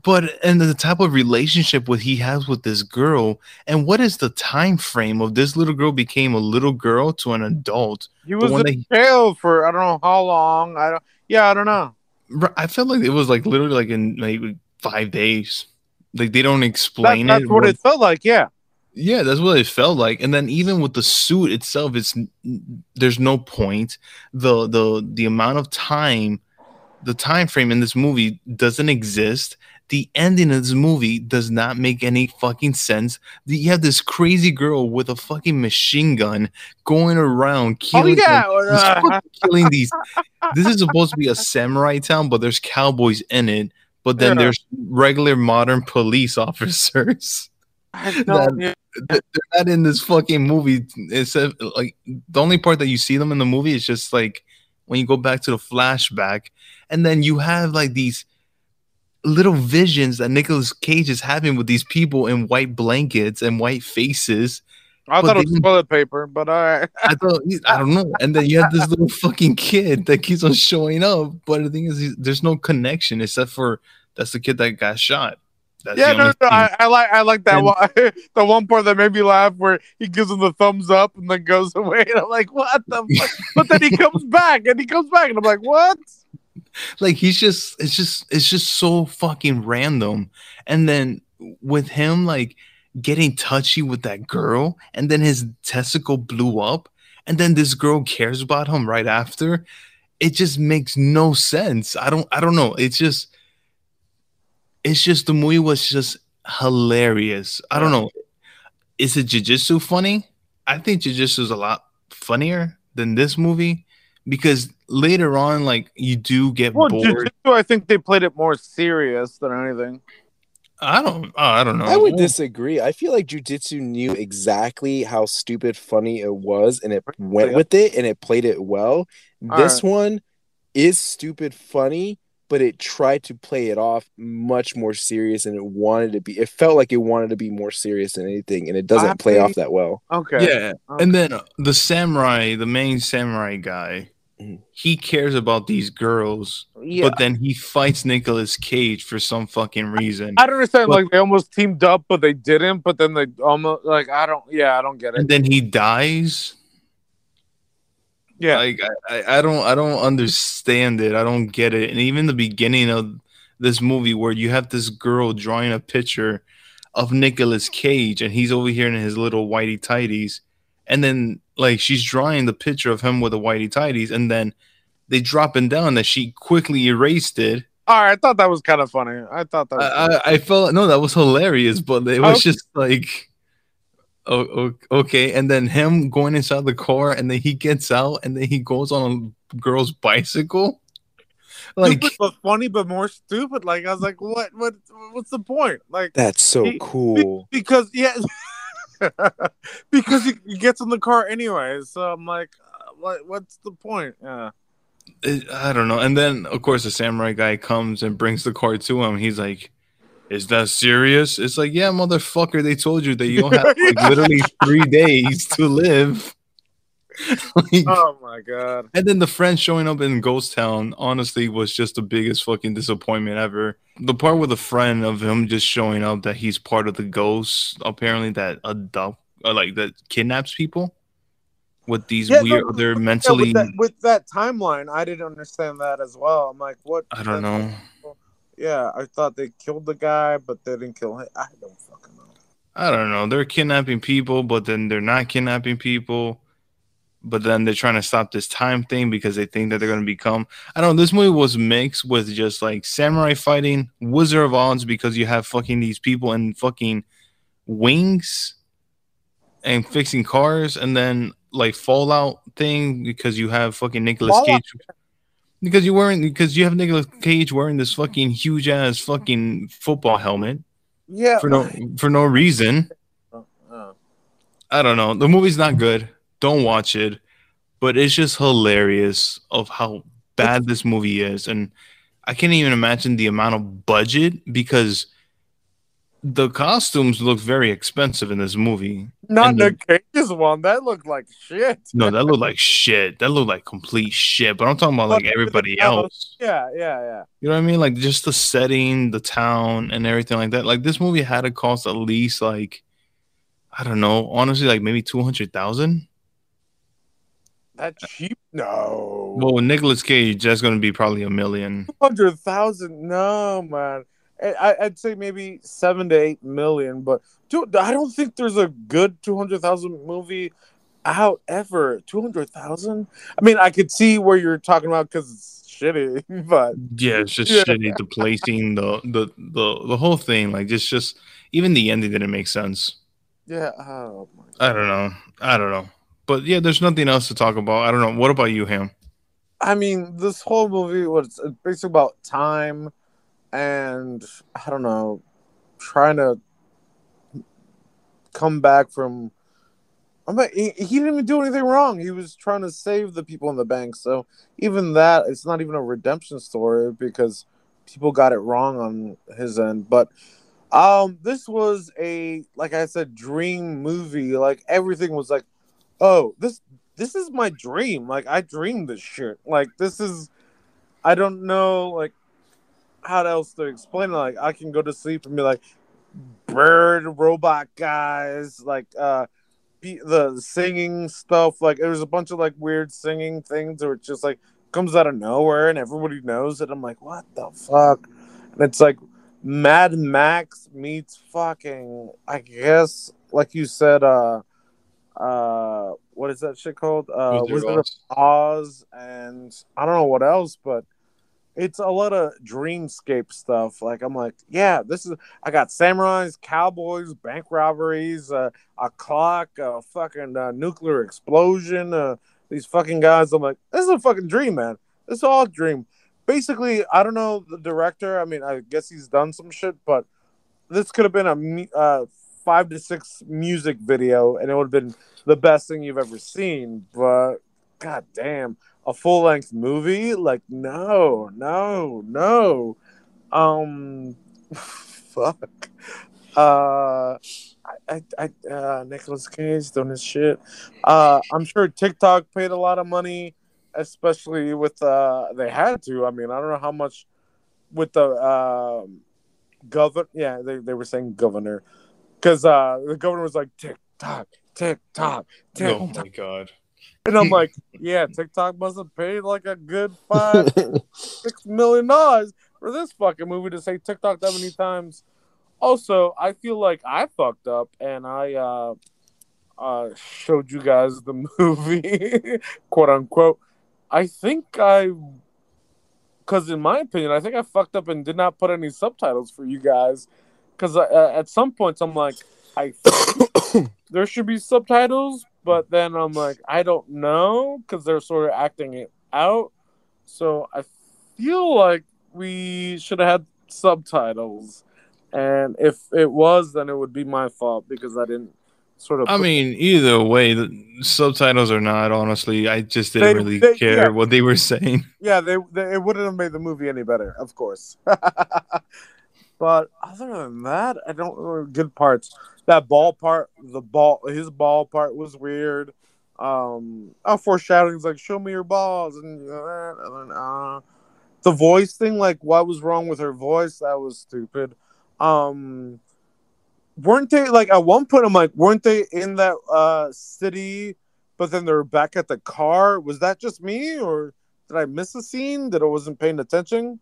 but and the type of relationship what he has with this girl and what is the time frame of this little girl became a little girl to an adult He was in jail for I don't know how long. I don't. Yeah, I don't know. I felt like it was like literally like in like five days like they don't That, explain that's it That's what it felt like. Yeah. Yeah that's what it felt like and then even with the suit itself it's there's no point the the the amount of time the time frame in this movie doesn't exist the ending of this movie does not make any fucking sense. You have this crazy girl with a fucking machine gun going around Oh killing, yeah, like, uh, killing these. (laughs) This is supposed to be a samurai town, but there's cowboys in it. But then Yeah. there's regular modern police (laughs) officers. Don't- They're not in this fucking movie. It's uh, like the only part that you see them in the movie is just like when you go back to the flashback, and then you have like these little visions that Nicolas Cage is having with these people in white blankets and white faces. I But thought it was toilet paper, but all right. I thought I don't know, and then you have this little fucking kid that keeps on showing up. But the thing is, there's no connection except for that's the kid that got shot. That's yeah, the no, no. I, I like I like that And- one. (laughs) the one part that made me laugh where he gives him the thumbs up and then goes (laughs) away, and I'm like, what the? (laughs) fuck? but then he comes back and he comes back, and I'm like, what? like he's just it's just it's just so fucking random and then with him like getting touchy with that girl and then his testicle blew up and then this girl cares about him right after it just makes no sense i don't i don't know it's just it's just the movie was just hilarious i don't know is it jujitsu funny i think jujitsu is a lot funnier than this movie because later on like you do get Well, bored Jiu-Jitsu, I think they played it more serious than anything. I don't. Oh, I don't know. I would disagree. I feel like jujitsu knew exactly how stupid funny it was, and it went with it, and it played it well. All this one is stupid funny, but it tried to play it off much more serious, and it wanted to be. It felt like it wanted to be more serious than anything, and it doesn't play I- off that well. Okay. Yeah, and then uh, the samurai, the main samurai guy, Mhm. he cares about these girls, Yeah. but then he fights Nicolas Cage for some fucking reason. I don't understand. But- like they almost teamed up, but they didn't. But then they almost like I don't. Yeah, I don't get it. and then he dies. Yeah. Like I, I, don't I don't understand it. I don't get it. And even the beginning of this movie where you have this girl drawing a picture of Nicolas Cage and he's over here in his little whitey tighties. And then like she's drawing the picture of him with the whitey tighties, and then they dropping down that she quickly erased it. All right, I thought that was kind of funny. I thought that. Was I, I, I felt no, that was hilarious, but it was Okay. just like, oh, okay. And then him going inside the car, and then he gets out, and then he goes on a girl's bicycle. Like, stupid but funny, but more stupid. Like I was like, what? What? What's the point? Like That's so He- cool. because yeah, (laughs) because he, he gets in the car anyway. So I'm like, uh, what? What's the point? Yeah. I don't know. And then, of course, the samurai guy comes and brings the car to him. He's like, "Is that serious?" It's like, "Yeah, motherfucker. They told you that you don't have (laughs) like literally three days to live." (laughs) Like, Oh my god. And then the friend showing up in Ghost Town, honestly, was just the biggest fucking disappointment ever. The part with the friend of him just showing up that he's part of the ghosts, apparently that adopt, or like that kidnaps people with these Yeah, weird, no, they're Yeah, mentally. with that, with that timeline, I didn't understand that as well. I'm like, what? I don't know. Yeah, I thought they killed the guy, but they didn't kill him. I don't fucking know. I don't know. They're kidnapping people, but then they're not kidnapping people. But then they're trying to stop this time thing because they think that they're going to become. I don't know. This movie was mixed with just like samurai fighting, Wizard of Oz because you have fucking these people in fucking wings and fixing cars, and then like Fallout thing because you have fucking Nicolas Cage. Because you wearing because you have Nicolas Cage wearing this fucking huge ass fucking football helmet Yeah. for no for no reason. I don't know. The movie's not good. Don't watch it. But it's just hilarious of how bad this movie is. And I can't even imagine the amount of budget because the costumes look very expensive in this movie. not And Nick Cage's one. That looked like shit. No, that looked like shit. That looked like complete shit. But I'm talking about like everybody else. Yeah, yeah, yeah. You know what I mean? Like just the setting, the town, and everything like that. Like this movie had to cost at least like I don't know, honestly, like maybe two hundred thousand. That cheap? No. Well, with Nicolas Cage, that's going to be probably a million. hundred thousand? No, man. I, I'd say maybe seven to eight million, but dude, I don't think there's a good two hundred thousand movie out ever. Two hundred thousand? I mean, I could see where you're talking about because it's shitty, (laughs) but Yeah, it's just Yeah. shitty. The placing, the the the the whole thing, like just just even the ending didn't make sense. yeah. Oh my I don't know. I don't know. But yeah, there's nothing else to talk about. I don't know. What about you, Ham? I mean, this whole movie was basically about time and I don't know, trying to come back from. I mean, he, he didn't even do anything wrong. He was trying to save the people in the bank. So even that, it's not even a redemption story because people got it wrong on his end. But um, this was a like I said, dream movie. Like everything was like, oh, this this is my dream. Like I dreamed this shit. Like this is I don't know like how else to explain it. Like I can go to sleep and be like bird robot guys, like uh the singing stuff, like there was a bunch of like weird singing things where it just like comes out of nowhere and everybody knows it. I'm like, what the fuck? And it's like Mad Max meets fucking I guess like you said, uh uh what is that shit called? Uh Wizard Wizard of Oz. Oz and I don't know what else, but it's a lot of dreamscape stuff. Like I'm like, yeah, this is I got samurais, cowboys, bank robberies, uh, a clock, a fucking uh, nuclear explosion, uh, these fucking guys. I'm like, this is a fucking dream, man. This is all dream. Basically, I don't know the director. I mean, I guess he's done some shit, but this could have been a uh, five to six music video, and it would have been the best thing you've ever seen. But god damn, a full length movie? Like, no, no, no. Um, (laughs) fuck. Uh, I, I, I uh, Nicolas Cage doing his shit. Uh, I'm sure TikTok paid a lot of money, especially with uh, they had to. I mean, I don't know how much with the um, governor. Yeah, they, they were saying governor because uh, the governor was like TikTok, TikTok, TikTok. Oh my god. And I'm like, (laughs) yeah, TikTok must have paid like a good five, six million dollars for this fucking movie to say TikTok that many times. Also, I feel like I fucked up and I uh, uh, showed you guys the (laughs) movie, quote unquote. I think I, because in my opinion, I think I fucked up and did not put any subtitles for you guys. Because uh, at some points, I'm like, I think (coughs) there should be subtitles, but then I'm like, I don't know because they're sort of acting it out. So I feel like we should have had subtitles, and if it was, then it would be my fault because I didn't sort of. I mean, either way, the subtitles or not, honestly, I just didn't They- really they- care yeah. what they were saying. yeah, they, they it wouldn't have made the movie any better, of course. (laughs) but other than that, I don't know good parts. That ball part, the ball, his ball part was weird. Um, oh, foreshadowing's like, "Show me your balls," and uh, uh, the voice thing, like, what was wrong with her voice? That was stupid. Um, weren't they like at one point? I'm like, weren't they in that uh city? But then they're back at the car. Was that just me, or did I miss a scene that I wasn't paying attention?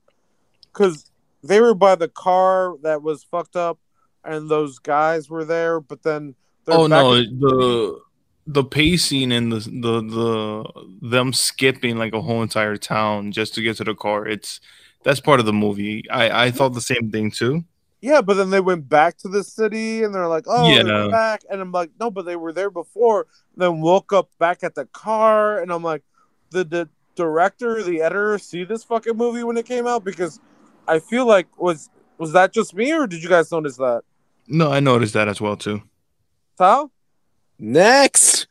Because they were by the car that was fucked up, and those guys were there. But then, Oh no, at- the the pacing and the the the them skipping like a whole entire town just to get to the car. It's that's part of the movie. I I thought the same thing too. yeah. But then they went back to the city, and they're like, "Oh, Yeah. they're back," and I'm like, "No, but they were there before." Then woke up back at the car, and I'm like, "The the director, the editor, see this fucking movie when it came out?" Because I feel like was was that just me, or did you guys notice that? No, I noticed that as well too. Sal? Next.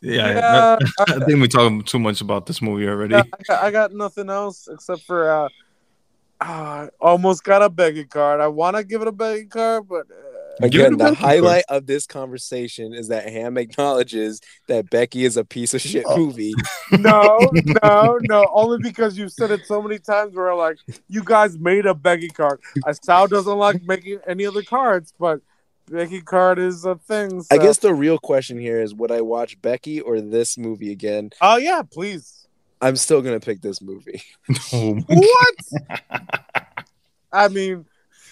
Yeah, Yeah, I, (laughs) I think we talked too much about this movie already. I, got, I got nothing else except for uh, uh almost got a Becky card. I want to give it a Becky card, but uh, Give it Again, the highlight of this conversation is that Ham acknowledges that Becky is a piece of shit Oh. movie. (laughs) no, no, no. Only because you've said it so many times. Where like you guys made a Becky card. Uh, Sal doesn't like making any other cards, but Becky card is a thing. I guess the real question here is would I watch Becky or this movie again? Oh yeah, please. I'm still gonna pick this movie. (laughs) What? I mean,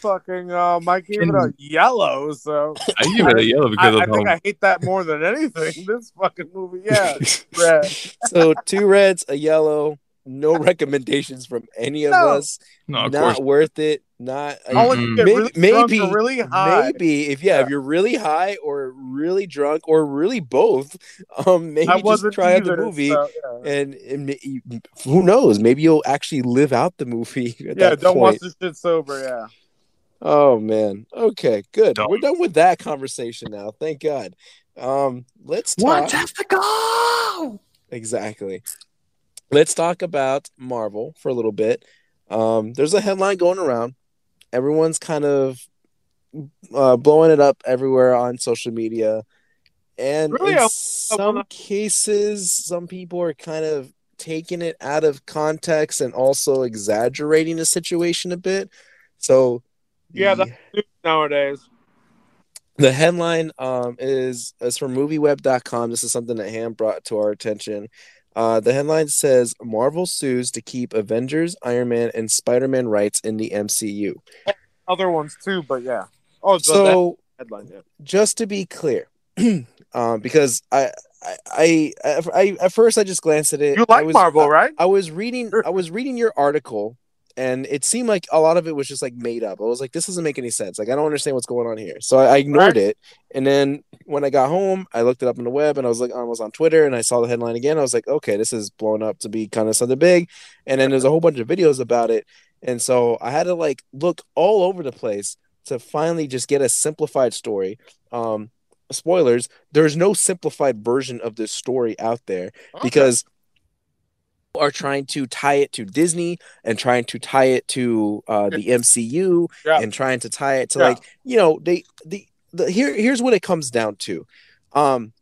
fucking. Um, I gave it a yellow. So (laughs) I give it a yellow because I of think I hate that more than anything. (laughs) This fucking movie, yeah. (laughs) Red. so two reds, a yellow. no recommendations from any of No. us. No, of not course. worth it. Not I want Mm-mm. really Maybe- maybe- really high. maybe if yeah, Yeah. if you're really high or really drunk or really both, um, maybe I just try out the either, movie. so, yeah. And, and ma- who knows? Maybe you'll actually live out the movie. At Yeah, that don't point. watch this shit sober. Yeah. Oh man. Okay, good. Don't. We're done with that conversation now. Thank God. Um, let's talk. One has to go. Exactly. Let's talk about Marvel for a little bit. Um, there's a headline going around. Everyone's kind of uh, blowing it up everywhere on social media. And Really, in some cases, some people are kind of taking it out of context and also exaggerating the situation a bit. So, Yeah, the- that's nowadays. the headline um, is is from movieweb.com. This is something that Ham brought to our attention. Uh, the headline says Marvel sues to keep Avengers, Iron Man, and Spider Man rights in the MCU. Other ones too, but yeah. Oh, so, headline. Yeah. just to be clear, (clears throat) um, because I, I, I, I, at first I just glanced at it. You I like was, Marvel, right? I was reading. I was reading your article and it seemed like a lot of it was just like made up. I was like, this doesn't make any sense. Like I don't understand what's going on here. So I, I ignored it. And then when I got home, I looked it up on the web and I was like, I was on Twitter and I saw the headline again. I was like, okay, this is blown up to be kind of something big. And then there's a whole bunch of videos about it. And so I had to like look all over the place to finally just get a simplified story. Um spoilers, there's no simplified version of this story out there because are trying to tie it to Disney and trying to tie it to uh, the MCU Yeah. and trying to tie it to Yeah. like you know they the, the here here's what it comes down to. Um,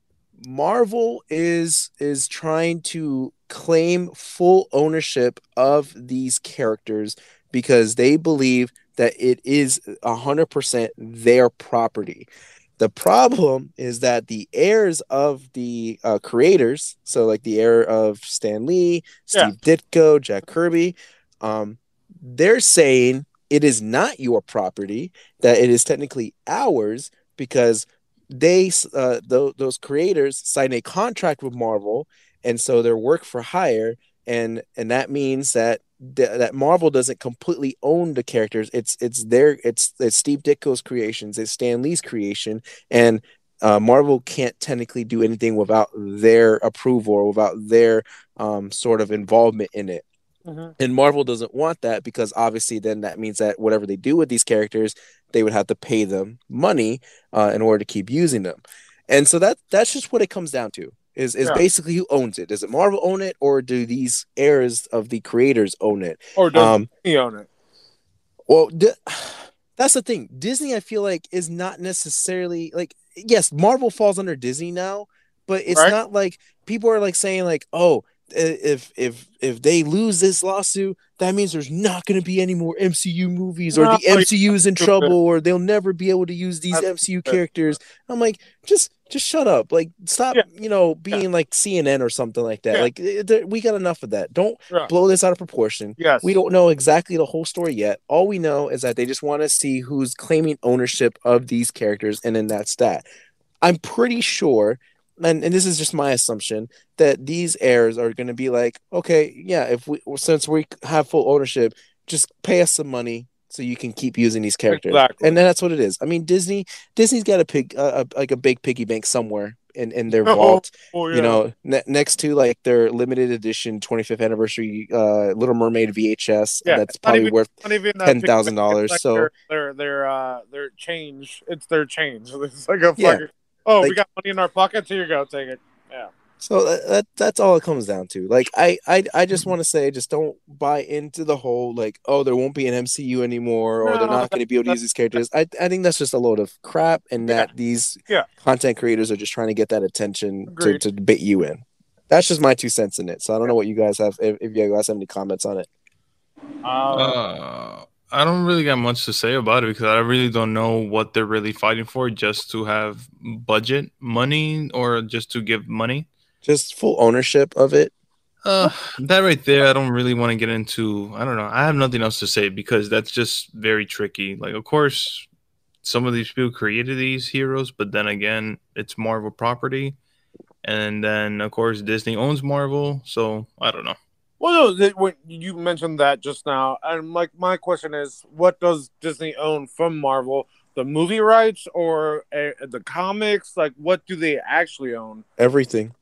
Marvel is is trying to claim full ownership of these characters because they believe that it is 100% their property. The problem is that the heirs of the uh, creators, so like the heir of Stan Lee, Steve Ditko, Jack Kirby, um, they're saying it is not your property, that it is technically ours because they, uh, th- those creators, signed a contract with Marvel, and so they're work for hire, and and that means that th- that Marvel doesn't completely own the characters. It's it's their it's it's Steve Ditko's creations, it's Stan Lee's creation, and uh, Marvel can't technically do anything without their approval or without their um, sort of involvement in it. Mhm. And Marvel doesn't want that because obviously then that means that whatever they do with these characters, they would have to pay them money uh, in order to keep using them. And so that that's just what it comes down to. Is is Yeah. basically who owns it? Does it Marvel own it or do these heirs of the creators own it? Or does Um he own it? well, di- (sighs) that's the thing. Disney, I feel like, is not necessarily like yes, Marvel falls under Disney now, but it's Right. not like people are like saying like, oh, if if if they lose this lawsuit, that means there's not going to be any more MCU movies, or No, the MCU is in trouble, or they'll never be able to use these MCU characters. I'm like, just just shut up, like stop, Yeah. you know, being like CNN or something like that. Yeah. Like eh, there- we got enough of that. Don't Yeah. blow this out of proportion. Yes. We don't know exactly the whole story yet. All we know is that they just want to see who's claiming ownership of these characters, and then that's that. I'm pretty sure, and, and this is just my assumption, that these heirs are going to be like, okay, yeah, if we since we have full ownership, just pay us some money so you can keep using these characters, Exactly. and then that's what it is. I mean, Disney, Disney's got a pig, uh, a, like a big piggy bank somewhere in in their (laughs) Oh, vault Oh, yeah. you know ne- next to like their limited edition 25th anniversary uh little mermaid vhs Yeah, that's probably even- worth even uh, $10,000, like so- their, their their uh their change. It's their change. (laughs) It's like a Yeah. Fucking. Oh, we got money in our pockets. Here you go. Take it. Yeah. so that, that that's all it comes down to like i i, I just want to say just don't buy into the whole like oh there won't be an mcu anymore or they're not going to be able to use these characters i i think that's just a load of crap and Yeah. that these Yeah. content creators are just trying to get that attention to, Agreed. to bait you in that's just my two cents in it so i don't know what you guys have if, if you guys have any comments on it Uh, Uh, I don't really got much to say about it because I really don't know what they're really fighting for. Just to have budget money or just to give money. just full ownership of it Uh, that right there, I don't really want to get into. I don't know. I have nothing else to say because that's just very tricky. Like, of course, some of these people created these heroes, but then again, it's Marvel property, and then of course Disney owns Marvel, so I don't know. Well, no, you mentioned that just now, and like my question is, what does Disney own from Marvel? The movie rights or uh, the comics? Like, what do they actually own? Everything.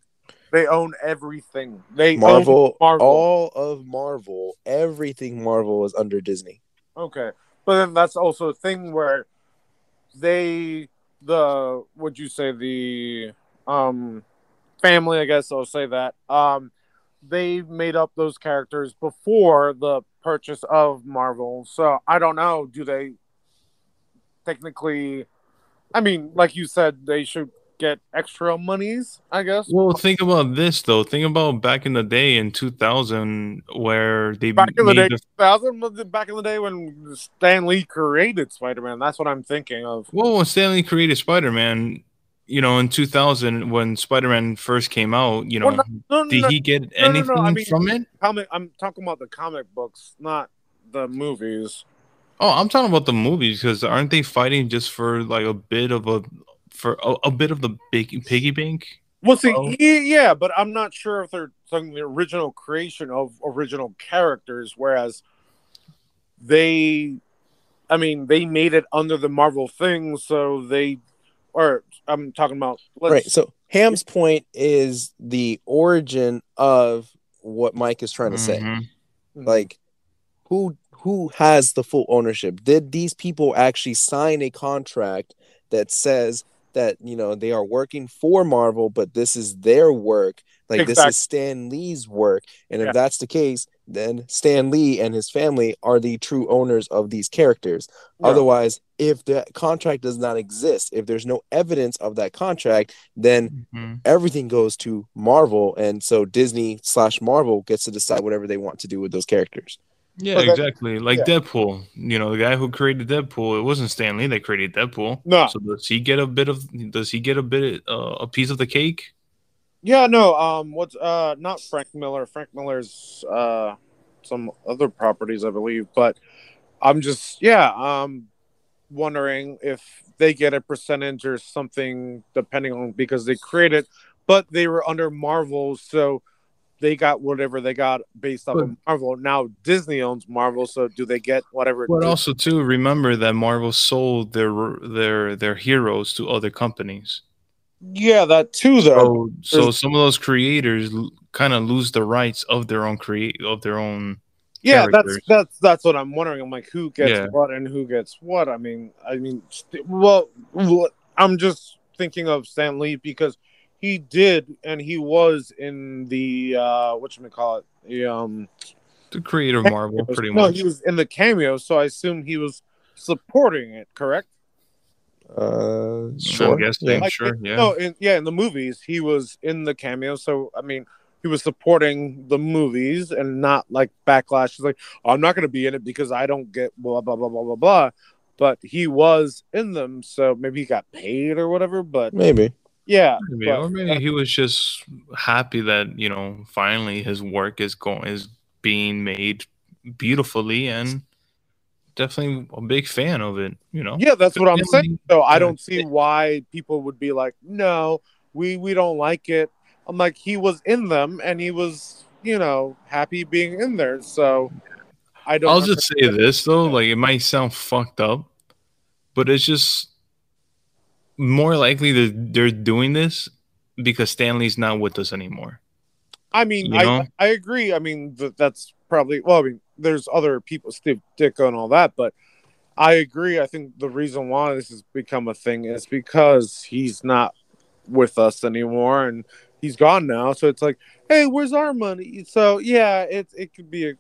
They own everything. They Marvel, Marvel. all of Marvel, everything Marvel is under Disney. Okay, but then that's also a thing where they the would you say the um family? I guess I'll say that um they made up those characters before the purchase of Marvel. So I don't know. Do they technically? I mean, like you said, they should get extra monies. I guess. Well, think about this though. Think about back in the day in 2000 where they Back in the day, made 2000 was back in the day when Stan Lee created Spider Man. That's what I'm thinking of. Well, when Stan Lee created Spider Man, you know, in 2000 when Spider Man first came out, you know, Well, No, no, did no, he get anything I mean- from it? comic. I'm talking about the comic books, not the movies. Oh, I'm talking about the movies because aren't they fighting just for like a bit of a for a, a bit of the big piggy bank? Well, see, Oh. yeah, but I'm not sure if they're talking the original creation of original characters, whereas they, I mean, they made it under the Marvel thing, so they, or I'm talking about, let's, right. So Ham's point is the origin of what Mike is trying to say. Mhm. Like, who who has the full ownership? Did these people actually sign a contract that says that you know they are working for Marvel, but this is their work? Like this is Stan Lee's work, and if Yeah. that's the case, then Stan Lee and his family are the true owners of these characters. Yeah. Otherwise, if the contract does not exist, if there's no evidence of that contract, then Mhm. everything goes to Marvel, and so Disney slash Marvel gets to decide whatever they want to do with those characters. Yeah, But that- exactly. Like yeah. Deadpool, you know, the guy who created Deadpool, it wasn't Stan Lee that created Deadpool. No. So does he get a bit of? Does he get a bit uh, a piece of the cake? Yeah, no, um, what's, uh, not Frank Miller. Frank Miller's, uh, some other properties, I believe, but I'm just, yeah, um, wondering if they get a percentage or something depending on because they created, but they were under Marvel, so they got whatever they got based off of Marvel. Now Disney owns Marvel, so do they get whatever? But also too, remember that Marvel sold their their their heroes to other companies. Yeah, that too, though. So so some of those creators kind of lose the rights of their own create of their own. yeah, that's characters. that's that's what I'm wondering. I'm like, who gets Yeah. what and who gets what? I mean, I mean, well, I'm just thinking of Stan Lee because he did and he was in the uh what you call it, the um The creator of Marvel, pretty no, much. he was in the cameo, so I assume he was supporting it. Correct? Uh, sure. guessing, Yeah. Like, sure, yeah. No, in, yeah, in the movies, he was in the cameo. So, I mean, he was supporting the movies and not like backlash. He's like, oh, I'm not going to be in it because I don't get blah, blah, blah, blah, blah, blah. But he was in them. So maybe he got paid or whatever. But Maybe. yeah. Maybe, but- or maybe he was just happy that you know finally his work is going is being made beautifully and definitely a big fan of it. You know, yeah, that's what I'm saying. So I don't see why people would be like, no, we, we don't like it. I'm like, he was in them and he was, you know, happy being in there. So I don't I'll just say this though, like it might sound fucked up, but it's just more likely that they're doing this because Stan Lee's not with us anymore. I mean, You I know? I agree. I mean, th- that's probably well. I mean, there's other people, Steve Ditko and all that, but I agree. I think the reason why this has become a thing is because he's not with us anymore, and he's gone now. So it's like, hey, where's our money? So yeah, it it could be a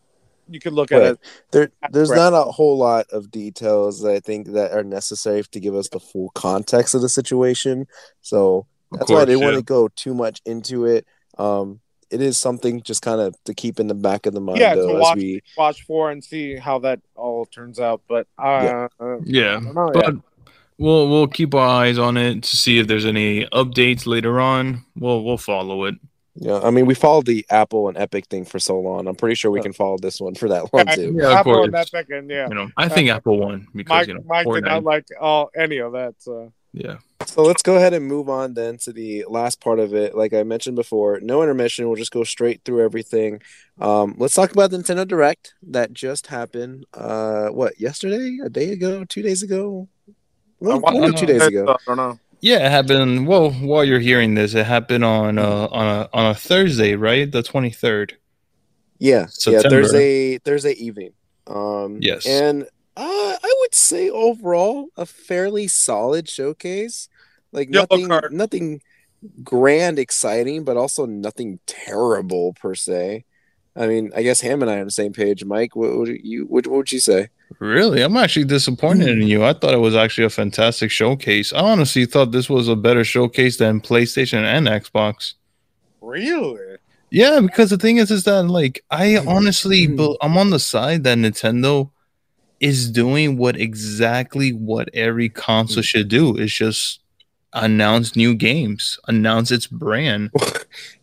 you could look at it. There, there's not a whole lot of details that I think that are necessary to give us the full context of the situation. So that's why I didn't yeah. want to go too much into it. Um, it is something just kind of to keep in the back of the mind, Yeah, to though, as watch. we Watch for and see how that all turns out. But uh, Yeah, I don't know, but yeah. we'll we'll keep our eyes on it to see if there's any updates later on. We'll we'll follow it. Yeah, I mean, we followed the Apple and Epic thing for so long. I'm pretty sure we can follow this one for that long too. Yeah, of Apple course. and that second, yeah. You know, I think Apple won because Mike, you know Mike did Fortnite. not like all any of that. So Yeah. So let's go ahead and move on then to the last part of it. Like I mentioned before, no intermission. We'll just go straight through everything. Um, let's talk about the Nintendo Direct that just happened. Uh, what yesterday? A day ago? Two days ago? Well, I only two days ago. I don't know. Yeah, it happened. Well, while you're hearing this, it happened on uh, on a on a Thursday, right? The twenty third. Yeah, yeah, September. Thursday Thursday evening. Um, Yes. and uh, I would say overall a fairly solid showcase. Like Yellow nothing, card. nothing grand, exciting, but also nothing terrible per se. I mean, I guess Ham and I are on the same page. Mike, what would you what, what would you say? Really, I'm actually disappointed in you. I thought it was actually a fantastic showcase. I honestly thought this was a better showcase than PlayStation and Xbox. Really? Yeah, because the thing is, is that like I honestly, bel- I'm on the side that Nintendo is doing what exactly what every console should do. Is just announce new games, announce its brand. (laughs)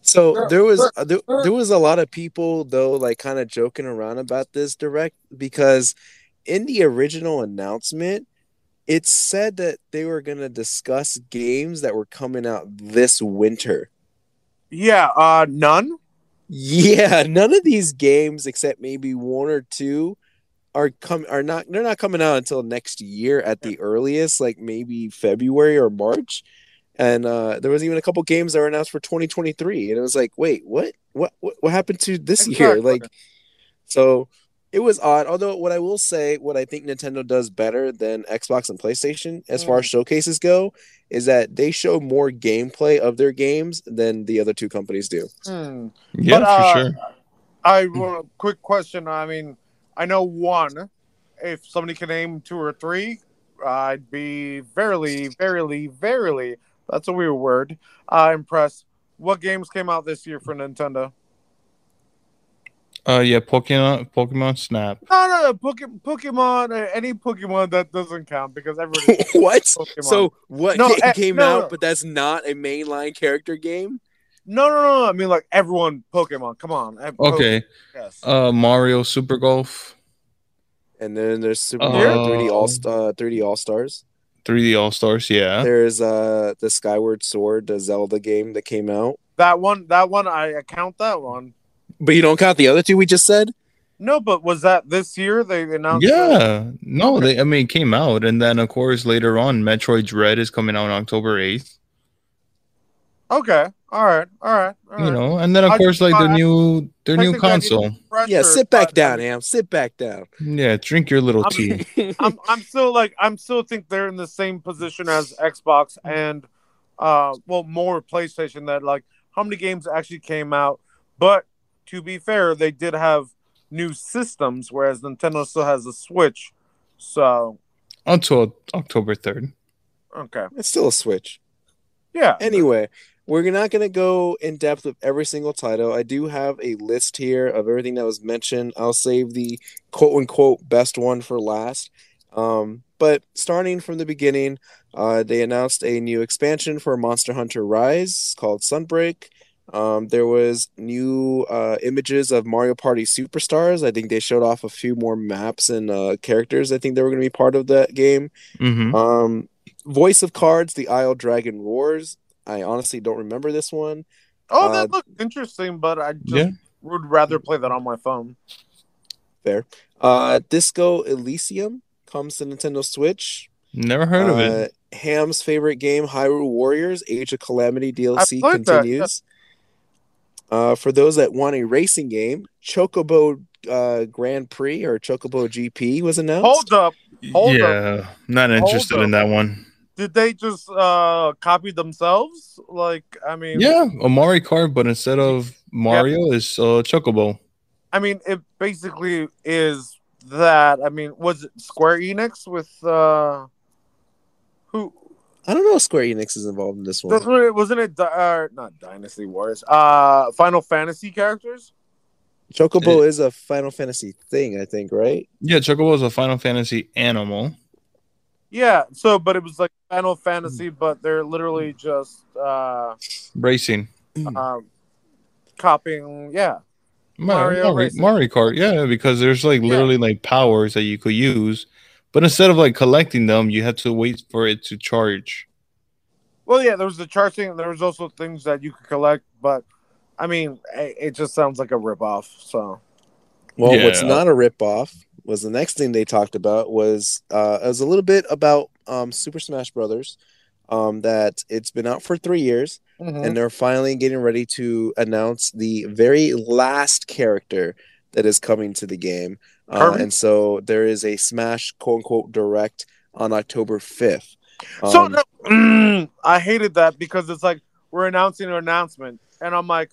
So there was uh, there, there was a lot of people though like kind of joking around about this direct because in the original announcement it said that they were going to discuss games that were coming out this winter. Yeah. Uh, none. Yeah, none of these games except maybe one or two are come are not they're not coming out until next year at the earliest, like maybe February or March. And uh there was even a couple games that were announced for 2023 and it was like, "Wait, what? What what, what happened to this year?" Like so it was odd. Although what I will say, what I think Nintendo does better than Xbox and PlayStation as far as showcases go, is that they show more gameplay of their games than the other two companies do. Hmm. Yeah, But, uh, for sure. I want a quick question. I mean, I know one. If somebody can name two or three, I'd be verily, verily, verily. That's a weird word. Uh, impressed. What games came out this year for Nintendo? Uh, yeah, Pokemon, Pokemon Snap. No, no, no. Poke- Pokemon. uh, Any Pokemon that doesn't count because everybody. (laughs) what? Pokemon. So what No, game eh, came no, out, no. but that's not a mainline character game? No, no, no, no. I mean, like everyone. Pokemon. Come on. Oh, Okay, yes. uh, Mario Super Golf, And then there's Super Uh, Mario 3D All uh, 3D All Stars. 3D All Stars. Yeah, There's uh the Skyward Sword, the Zelda game that came out. that one. That one. I count that one. But you don't count the other two we just said? No, but was that this year? They announced. it? yeah. No, they. I mean, it came out, and then of course later on, Metroid Dread is coming out on October eighth. Okay. All right. All right. All You know, and then of I- course like the I- new their new I need console. pressure, Yeah, sit back down, I Ham. Sit back down. Yeah, drink your little I'm- tea. (laughs) I'm I'm still like I'm still think they're in the same position as Xbox and uh well more PlayStation that like how many games actually came out. But to be fair, they did have new systems, whereas Nintendo still has a Switch. So Until October third. okay. It's still a Switch. Yeah. Anyway, we're not going to go in depth with every single title. I do have a list here of everything that was mentioned. I'll save the quote unquote best one for last. Um, but starting from the beginning, uh, they announced a new expansion for Monster Hunter Rise called Sunbreak. Um, there was new uh, images of Mario Party Superstars. I think they showed off a few more maps and uh, characters. I think they were going to be part of that game. Mm-hmm. Um, Voice of Cards, The Isle Dragon Roars. I honestly don't remember this one. Oh, Uh, that looked interesting, but I just Yeah. would rather play that on my phone. Uh, Disco Elysium comes to Nintendo Switch. Never heard of it. Uh, Ham's favorite game, Hyrule Warriors: Age of Calamity DLC played that, continues. Uh, for those that want a racing game, Chocobo uh, Grand Prix or Chocobo GP was announced. Hold up. hold yeah, not interested in that one. Did they just uh copy themselves? Like, I mean, Yeah, a Mario Kart, but instead of Mario, is uh, Chocobo. I mean, it basically is that. I mean, was it Square Enix with uh who? I don't know if Square Enix is involved in this one. Wasn't it, wasn't it Di- uh, not Dynasty Wars? Uh, Final Fantasy characters. Chocobo is a Final Fantasy thing, I think, right? Yeah, Chocobo is a Final Fantasy animal. Yeah. So, but it was like Final Fantasy, but they're literally just uh, Racing. um, copying. Yeah. Mario, Mario Mario, Racing. Mario Kart, yeah, because there's like literally like powers that you could use, but instead of like collecting them, you had to wait for it to charge. Well, yeah, there was the charging. There was also things that you could collect, but I mean, it, it just sounds like a ripoff. So Well, what's not a ripoff was the next thing they talked about was uh, it was a little bit about um, Super Smash Brothers. Um, that it's been out for three years, Mhm. and they're finally getting ready to announce the very last character that is coming to the game. Uh, and so there is a Smash quote unquote direct on October fifth. so Um, no, mm, I hated that because it's like we're announcing an announcement, and I'm like,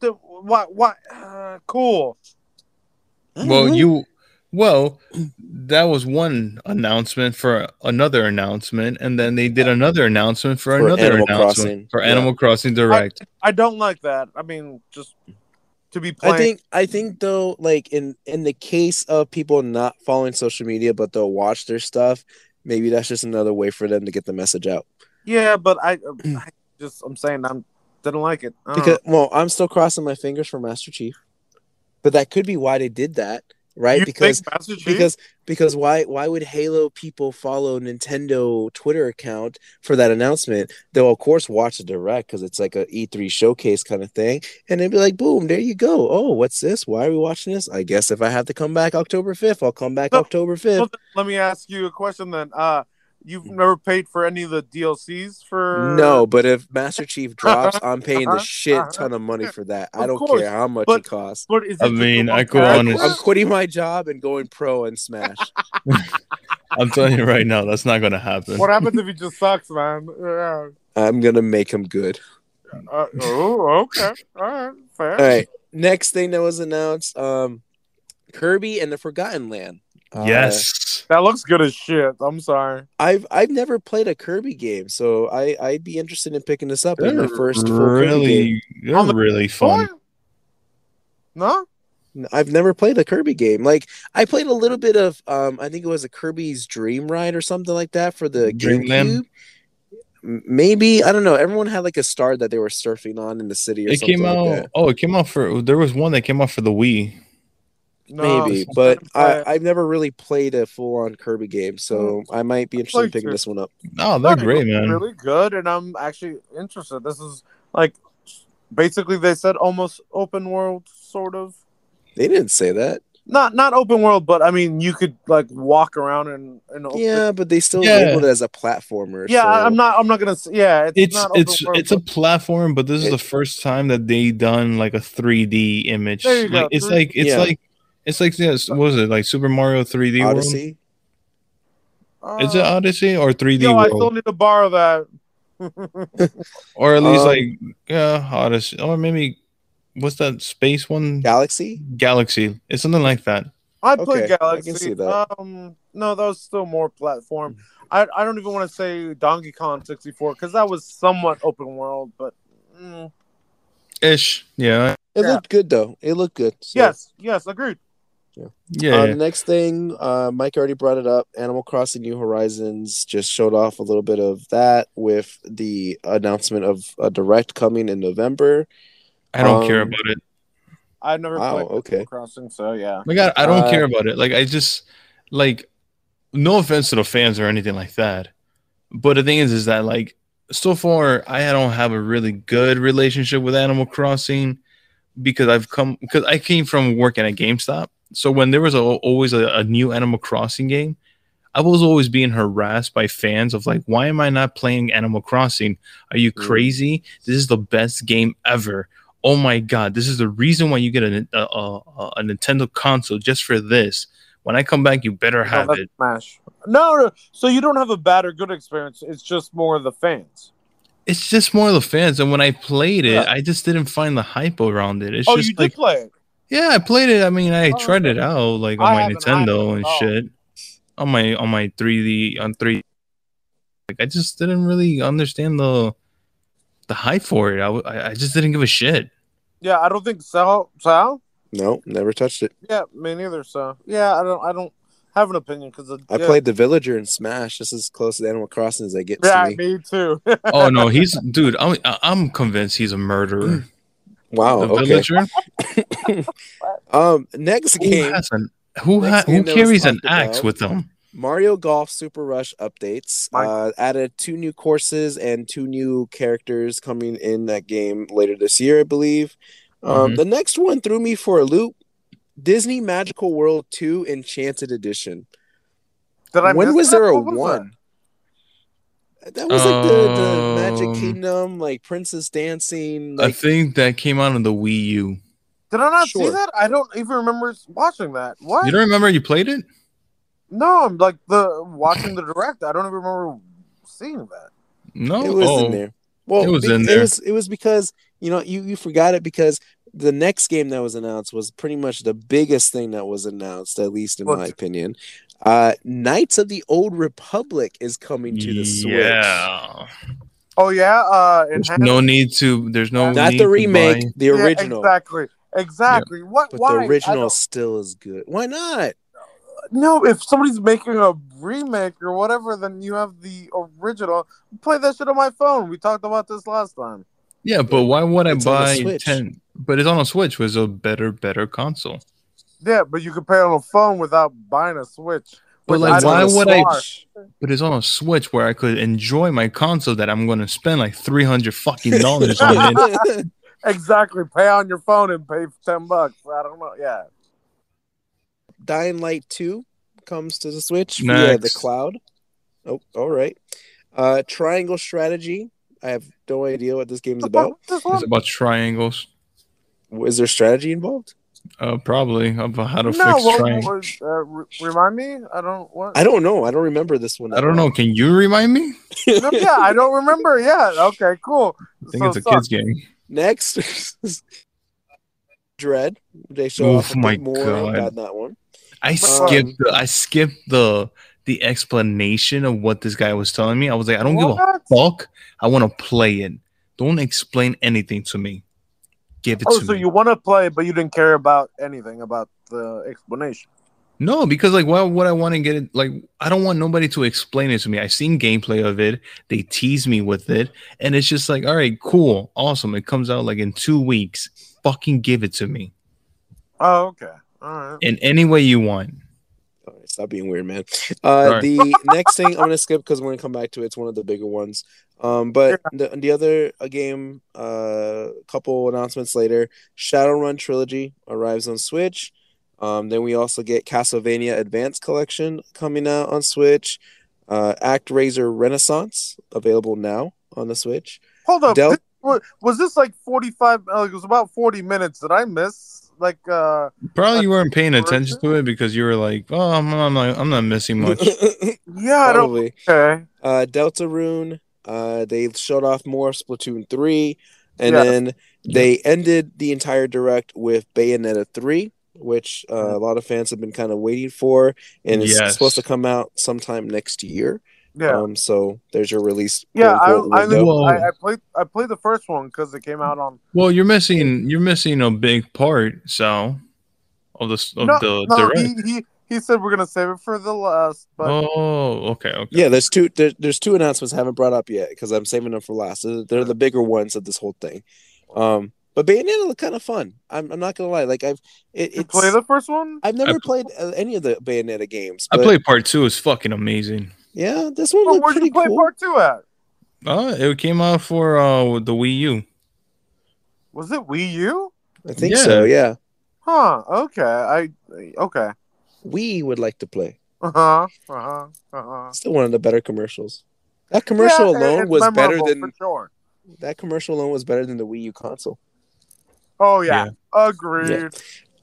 what? What? Uh, cool. Well, you, well, that was one announcement for another announcement, and then they did another announcement for, For another Animal announcement Crossing, for yeah. Animal Crossing Direct. I don't like that. I mean, just to be plain. I think I think though, like in in the case of people not following social media, but they'll watch their stuff, maybe that's just another way for them to get the message out. yeah, but I, um, (clears throat) I just I'm saying I'm didn't like it. I don't Because well, I'm still crossing my fingers for Master Chief, but that could be why they did that, know. Right? You because think Master Chief? because because why why would Halo people follow Nintendo Twitter account for that announcement? They'll of course watch the direct because it's like a E3 showcase kind of thing, and they'd be like, "Boom, there you go. Oh, what's this? Why are we watching this? I guess if I have to come back October 5th, I'll come back So- October 5th." Well, let me ask you a question then. Uh, you've never paid for any of the DLCs for No, but if Master Chief drops, I'm paying the (laughs) Uh-huh, shit uh-huh. ton of money for that. I don't course, care how much but- it costs. But is I just mean, I go on character? a- I'm quitting my job and going pro and Smash. (laughs) I'm telling you right now, that's not gonna happen. What happens if he just sucks, man? Yeah. I'm gonna make him good. Uh, oh, okay. All right. Fair. All right. Next thing that was announced, um, Kirby and the Forgotten Land. Uh, yes, That looks good as shit. I'm sorry. I've I've never played a Kirby game, so I I'd be interested in picking this up. It's my they're first full Kirby game. really, they're the really fun. No? I've never played a Kirby game. Like I played a little bit of um I think it was a Kirby's Dream Ride or something like that for the Dreamland? GameCube. Maybe I don't know. Everyone had like a star that they were surfing on in the city or It something came like out. that. Oh, it came out for. There was one that came out for the Wii. No. Maybe, but I, I've never really played a full on Kirby game, so mm-hmm. I might be interested in picking two. this one up. Oh, they're No, it great, looks man. Really good, and I'm actually interested. This is like basically they said almost open world, sort of. They didn't say that. Not not open world, but I mean you could like walk around and and open- Yeah, but they still Yeah. labeled it as a platformer. yeah. so- I- I'm not I'm not gonna. s- Yeah, it's It's not open it's world, it's a but- platform, but this is It- the first time that they done like a 3D image. There you go, Like, it's three- like it's Yeah. like it's like this. What was it like Super Mario 3D World? Odyssey. Is it Odyssey or 3D Yo, I World? still need to borrow that. (laughs) or at least Um, like yeah, Odyssey, or maybe what's that space one? Galaxy. Galaxy. It's something like that. I Okay, played I can Galaxy. see that. Um, no, that was still more platform. I, I don't even want to say Donkey Kong 64 because that was somewhat open world, but mm, Ish. Yeah. It Yeah. looked good though. It looked good. So, yes, yes, agreed. Yeah. Uh, the next thing, uh, Mike already brought it up. Animal Crossing New Horizons just showed off a little bit of that with the announcement of a direct coming in November. I don't care um, about it. I've never Wow, played okay. Animal Crossing, so yeah. Like I, I don't Uh, care about it. Like I just like no offense to the fans or anything like that. But the thing is is that like so far I don't have a really good relationship with Animal Crossing because I've come because I came from working at GameStop. So when there was a, always a, a new Animal Crossing game, I was always being harassed by fans of like, why am I not playing Animal Crossing? Are you Mm. crazy? This is the best game ever. Oh my god, this is the reason why you get a, a, a, a Nintendo console just for this. When I come back, you better No, have that's it. Smash. No, no, so you don't have a bad or good experience. It's just more of the fans. It's just more of the fans. And when I played it, Yeah. I just didn't find the hype around it. It's oh, just you like, did play it. Yeah, I played it. I mean, I Oh, tried it out like on I my Nintendo haven't. and Oh. shit. On my on my 3D on 3 like I just didn't really understand the the hype for it. I, I just didn't give a shit. Yeah, I don't think Sal. Sal? No, never touched it. Yeah, me neither. So yeah, I don't. I don't have an opinion because I yeah. played the Villager in Smash. This is as close to Animal Crossing as I get Yeah, to me. me too. Oh no, (laughs) he's dude. I'm I'm convinced he's a murderer. (clears throat) Wow. the Okay. villager. (laughs) Um, next Who game. has an who ha- Next who game that carries an axe about- with them? Mario Golf Super Rush updates uh, added two new courses and two new characters coming in that game later this year, I believe. Um, Mhm. The next one threw me for a loop. Disney Magical World 2 Enchanted Edition. Did I when was there a one? That was like the, the Magic Um, Kingdom, like Princess Dancing. I Like, think that came out on the Wii U. Did I not see that? I don't even remember watching that. What? You don't remember you played it? no, I'm like the watching the direct. I don't even remember seeing that. No. it was oh. in there. Well, It was be- in It there. was, it was because you know you you forgot it because the next game that was announced was pretty much the biggest thing that was announced, at least in What? my opinion. Uh, Knights of the Old Republic is coming to the Switch. Yeah. Oh yeah, uh, There's enhanced- no need to. There's no Not need the to remake, buy- the Yeah, original. exactly, exactly. What? But why? the original still is good. Why not? No, if somebody's making a remake or whatever, then you have the original. Play that shit on my phone. We talked about this last time. Yeah, but why would I It's buy Switch. ten? But it's on a Switch. Was a better, better console. Yeah, but you can pay on a phone without buying a Switch. But like, why would I? But it's on a Switch where I could enjoy my console that I'm going to spend like three hundred fucking (laughs) dollars on it. (laughs) Exactly. Pay on your phone and pay ten bucks. I don't know. Yeah. Dying Light 2 comes to the Switch via the cloud. Oh, all right. Uh, Triangle Strategy. I have no idea what this game's about. This It's about triangles. Is there strategy involved? Uh, probably about how to No, fix what, triangles. what, uh, re- remind me. I don't. What? I don't know. I don't remember this one. I don't know. Can you remind me? No, yeah, I don't remember. Yeah. Okay. Cool. I think So it's a suck. kids game. Next, (laughs) Dread. They show Oof, off a bit my more God. about that one. I Um, skipped. The, I skipped the the explanation of what this guy was telling me. I was like, I don't give a fuck. I want to play it. Don't explain anything to me. Give it Oh, to so me. you want to play, but you didn't care about anything about the explanation. No, because like, why would I want to get it? Like, I don't want nobody to explain it to me. I've seen gameplay of it. They tease me with it, and it's just like, all right, cool, awesome. It comes out like in two weeks. Fucking give it to me Oh, okay. All right. in any way you want. All right, stop being weird, man. Uh, Sorry. the next thing I'm gonna skip because we're gonna come back to it. It's one of the bigger ones. Um, but the, the other uh, game, uh, couple announcements later, Shadowrun trilogy arrives on Switch. Um, then we also get Castlevania Advanced Collection coming out on Switch. Uh, ActRaiser Renaissance available now on the Switch. Hold up. Del- This- was this like 45? Uh, it was about 40 minutes. Did I miss? Like, uh, Probably you weren't paying attention to it because you were like, oh, I'm, I'm not, I'm not missing much. (laughs) yeah, I don't. Probably. Okay. uh, Deltarune. Uh, they showed off more Splatoon 3, and Yeah. then they ended the entire direct with Bayonetta 3, which uh, a lot of fans have been kind of waiting for, and it's Yes. supposed to come out sometime next year. Yeah. Um, so there's your release. yeah, I, quote, I, window. I, I played. I played the first one because it came out on. Well, you're missing, you're missing a big part, so of the of no, the no, direct. he, he he said we're gonna save it for the last. But Oh, okay, okay. yeah, there's two. There, there's two announcements I haven't brought up yet because I'm saving them for last. They're, they're the bigger ones of this whole thing. Um, but Bayonetta look kind of fun. I'm, I'm not gonna lie. Like I've it, you play the first one. I've never I- played uh, any of the Bayonetta games. I but played part two. It's fucking amazing. Yeah, this one Well, looked where'd pretty you play cool. part two at? Uh, it came out for uh the Wii U. Was it Wii U? I think Yeah. so. Yeah, Huh. Okay. I. Okay. We would like to play. Uh huh. Uh huh. Uh huh. Still one of the better commercials. That commercial alone was better than sure. that commercial alone was better than the Wii U console. Oh yeah. Agreed.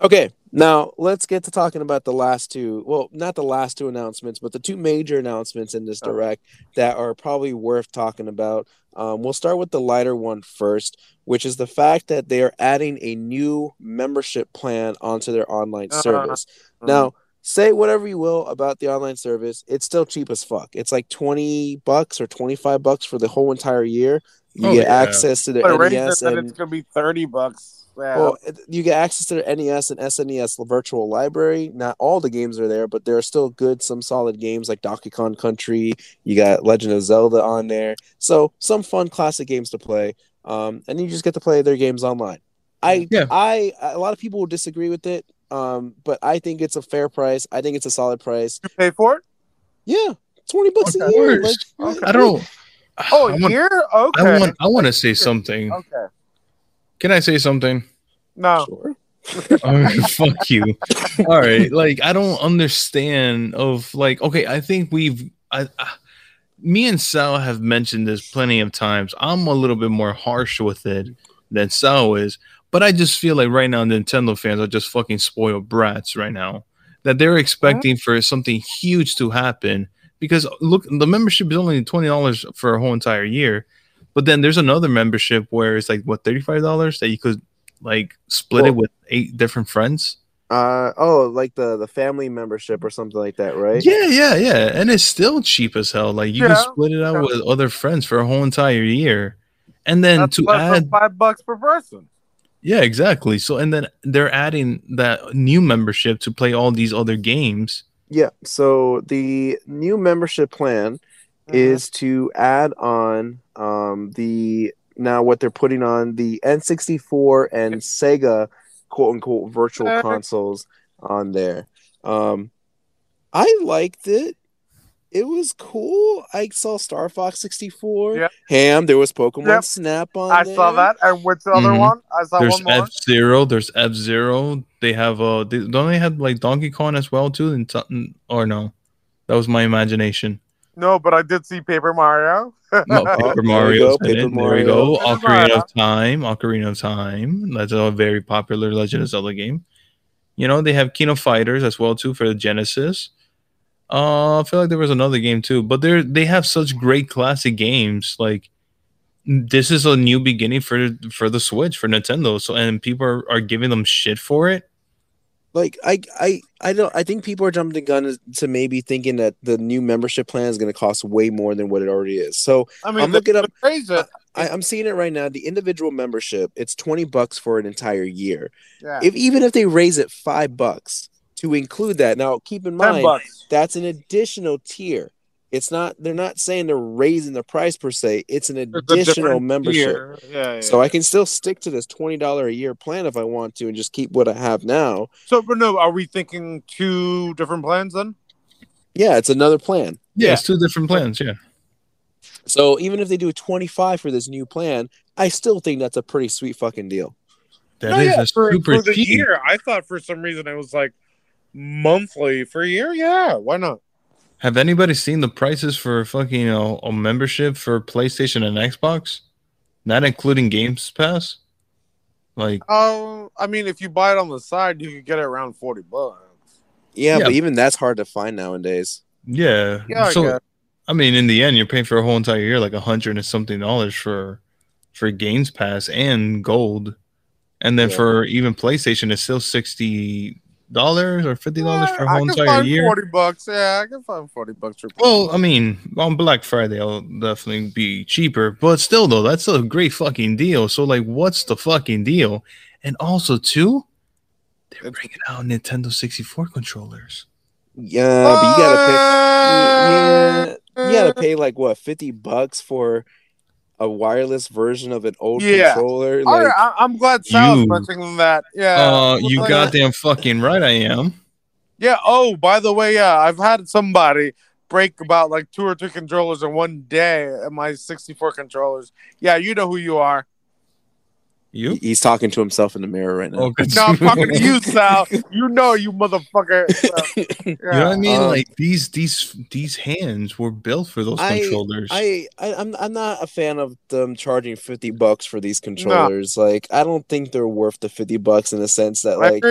Okay, now let's get to talking about the last two. Well, not the last two announcements, but the two major announcements in this Oh. direct that are probably worth talking about. Um, we'll start with the lighter one first, which is the fact that they are adding a new membership plan onto their online Uh-huh. service. Now, say whatever you will about the online service, it's still cheap as fuck. It's like 20 bucks or 25 bucks for the whole entire year. You Oh, get yeah. access to the But NES and it's gonna be thirty bucks. Yeah. well, you get access to the NES and SNES virtual library. Not all the games are there, but there are still good, some solid games like Donkey Kong Country. You got Legend of Zelda on there, so some fun classic games to play. Um, and you just get to play their games online. I, Yeah. I, a lot of people will disagree with it, um, but I think it's a fair price. I think it's a solid price. you pay for it? Yeah, twenty bucks Okay. a year. Like. Okay. I don't. Oh, I a want, year? Okay. I want. I want to say something. okay. Can I say something? No. sure. (laughs) Oh, fuck you. All right, like I don't understand of like okay, I think we've I, I me and Sal have mentioned this plenty of times. I'm a little bit more harsh with it than Sal is, but I just feel like right now Nintendo fans are just fucking spoiled brats right now. That they're expecting for something huge to happen because look, the membership is only twenty dollars for a whole entire year, but then there's another membership where it's like what thirty five dollars that you could like split it with eight different friends. Uh oh, like the the family membership or something like that, right? Yeah, yeah, yeah. And it's still cheap as hell. Like you Yeah, can split it out yeah. with other friends for a whole entire year. And then That's to add five bucks per person. Yeah, exactly. So and then they're adding that new membership to play all these other games. Yeah. So the new membership plan Mm-hmm. is to add on um the now what they're putting on the N64 and Sega quote unquote virtual Uh, consoles on there. Um I liked it. It was cool. I saw Star Fox 64. Yep. Ham, there was Pokemon Yep. Snap on I there. saw that. And what's the other Mhm. one? I saw there's one more. F Zero, there's F Zero. They have uh they, don't they have like Donkey Kong as well too? And t- or no. That was my imagination. No, but I did see Paper Mario. No, Paper (laughs) there we Mario's go, in Paper. There we Mario. go. Paper Ocarina Mario. of Time. Ocarina of Time. That's a very popular Legend of Zelda game. You know, they have Kino Fighters as well too for the Genesis. Uh, I feel like there was another game too, but they're they have such great classic games. Like this is a new beginning for for the Switch for Nintendo. So and people are, are giving them shit for it. like I I I don't I think people are jumping the gun to maybe thinking that the new membership plan is going to cost way more than what it already is. So I mean, I'm looking up- they raised it. I, I'm seeing it right now. The individual membership it's twenty bucks for an entire year. Yeah. If even if they raise it five bucks to include that, now keep in mind that's an additional tier. It's not they're not saying they're raising the price per se. It's an additional different membership. Yeah, yeah. So I can still stick to this twenty dollar a year plan if I want to, and just keep what I have now. So, but no, are we thinking two different plans then? Yeah, it's another plan. Yeah, Yeah. it's two different plans. Yeah. So even if they do a 25 for this new plan, I still think that's a pretty sweet fucking deal. that No, is yeah, a for, super for the cheap. year. I thought for some reason it was like monthly for a year. Yeah, why not? Have anybody seen the prices for fucking you know, a membership for PlayStation and Xbox? Not including Games Pass? Like Oh, I mean, if you buy it on the side, you could get it around forty bucks. Yeah, Yeah. but even that's hard to find nowadays. yeah. Yeah, I so guess. I mean in the end you're paying for a whole entire year like a hundred and something dollars for for Games Pass and gold. And then Yeah. for even PlayStation it's still sixty dollars or fifty dollars for a whole entire year. forty bucks. Yeah, I can find forty bucks for. Well, I mean, on Black Friday, it'll definitely be cheaper, but still, though, that's a great fucking deal. So, like, what's the fucking deal? And also, too, they're It's- bringing out Nintendo 64 controllers. Yeah, but you gotta pay. Yeah, you gotta pay like what 50 bucks for a wireless version of an old Yeah. controller. All Like, right, I, I'm glad Sal's You- mentioning that. Yeah. uh, you Like, goddamn fucking right, I am. Yeah. Oh, by the way, yeah, I've had somebody break about like two or three controllers in one day at my 64 controllers. Yeah, you know who you are. You? he's talking to himself in the mirror right now. Oh. No, I'm talking to you, (laughs) Sal. You know, you motherfucker. (laughs) Yeah. You know what I mean? Um, like these these these hands were built for those I- controllers. I, I I'm I'm not a fan of them charging 50 bucks for these controllers. Like I don't think they're worth the 50 bucks in the sense that like.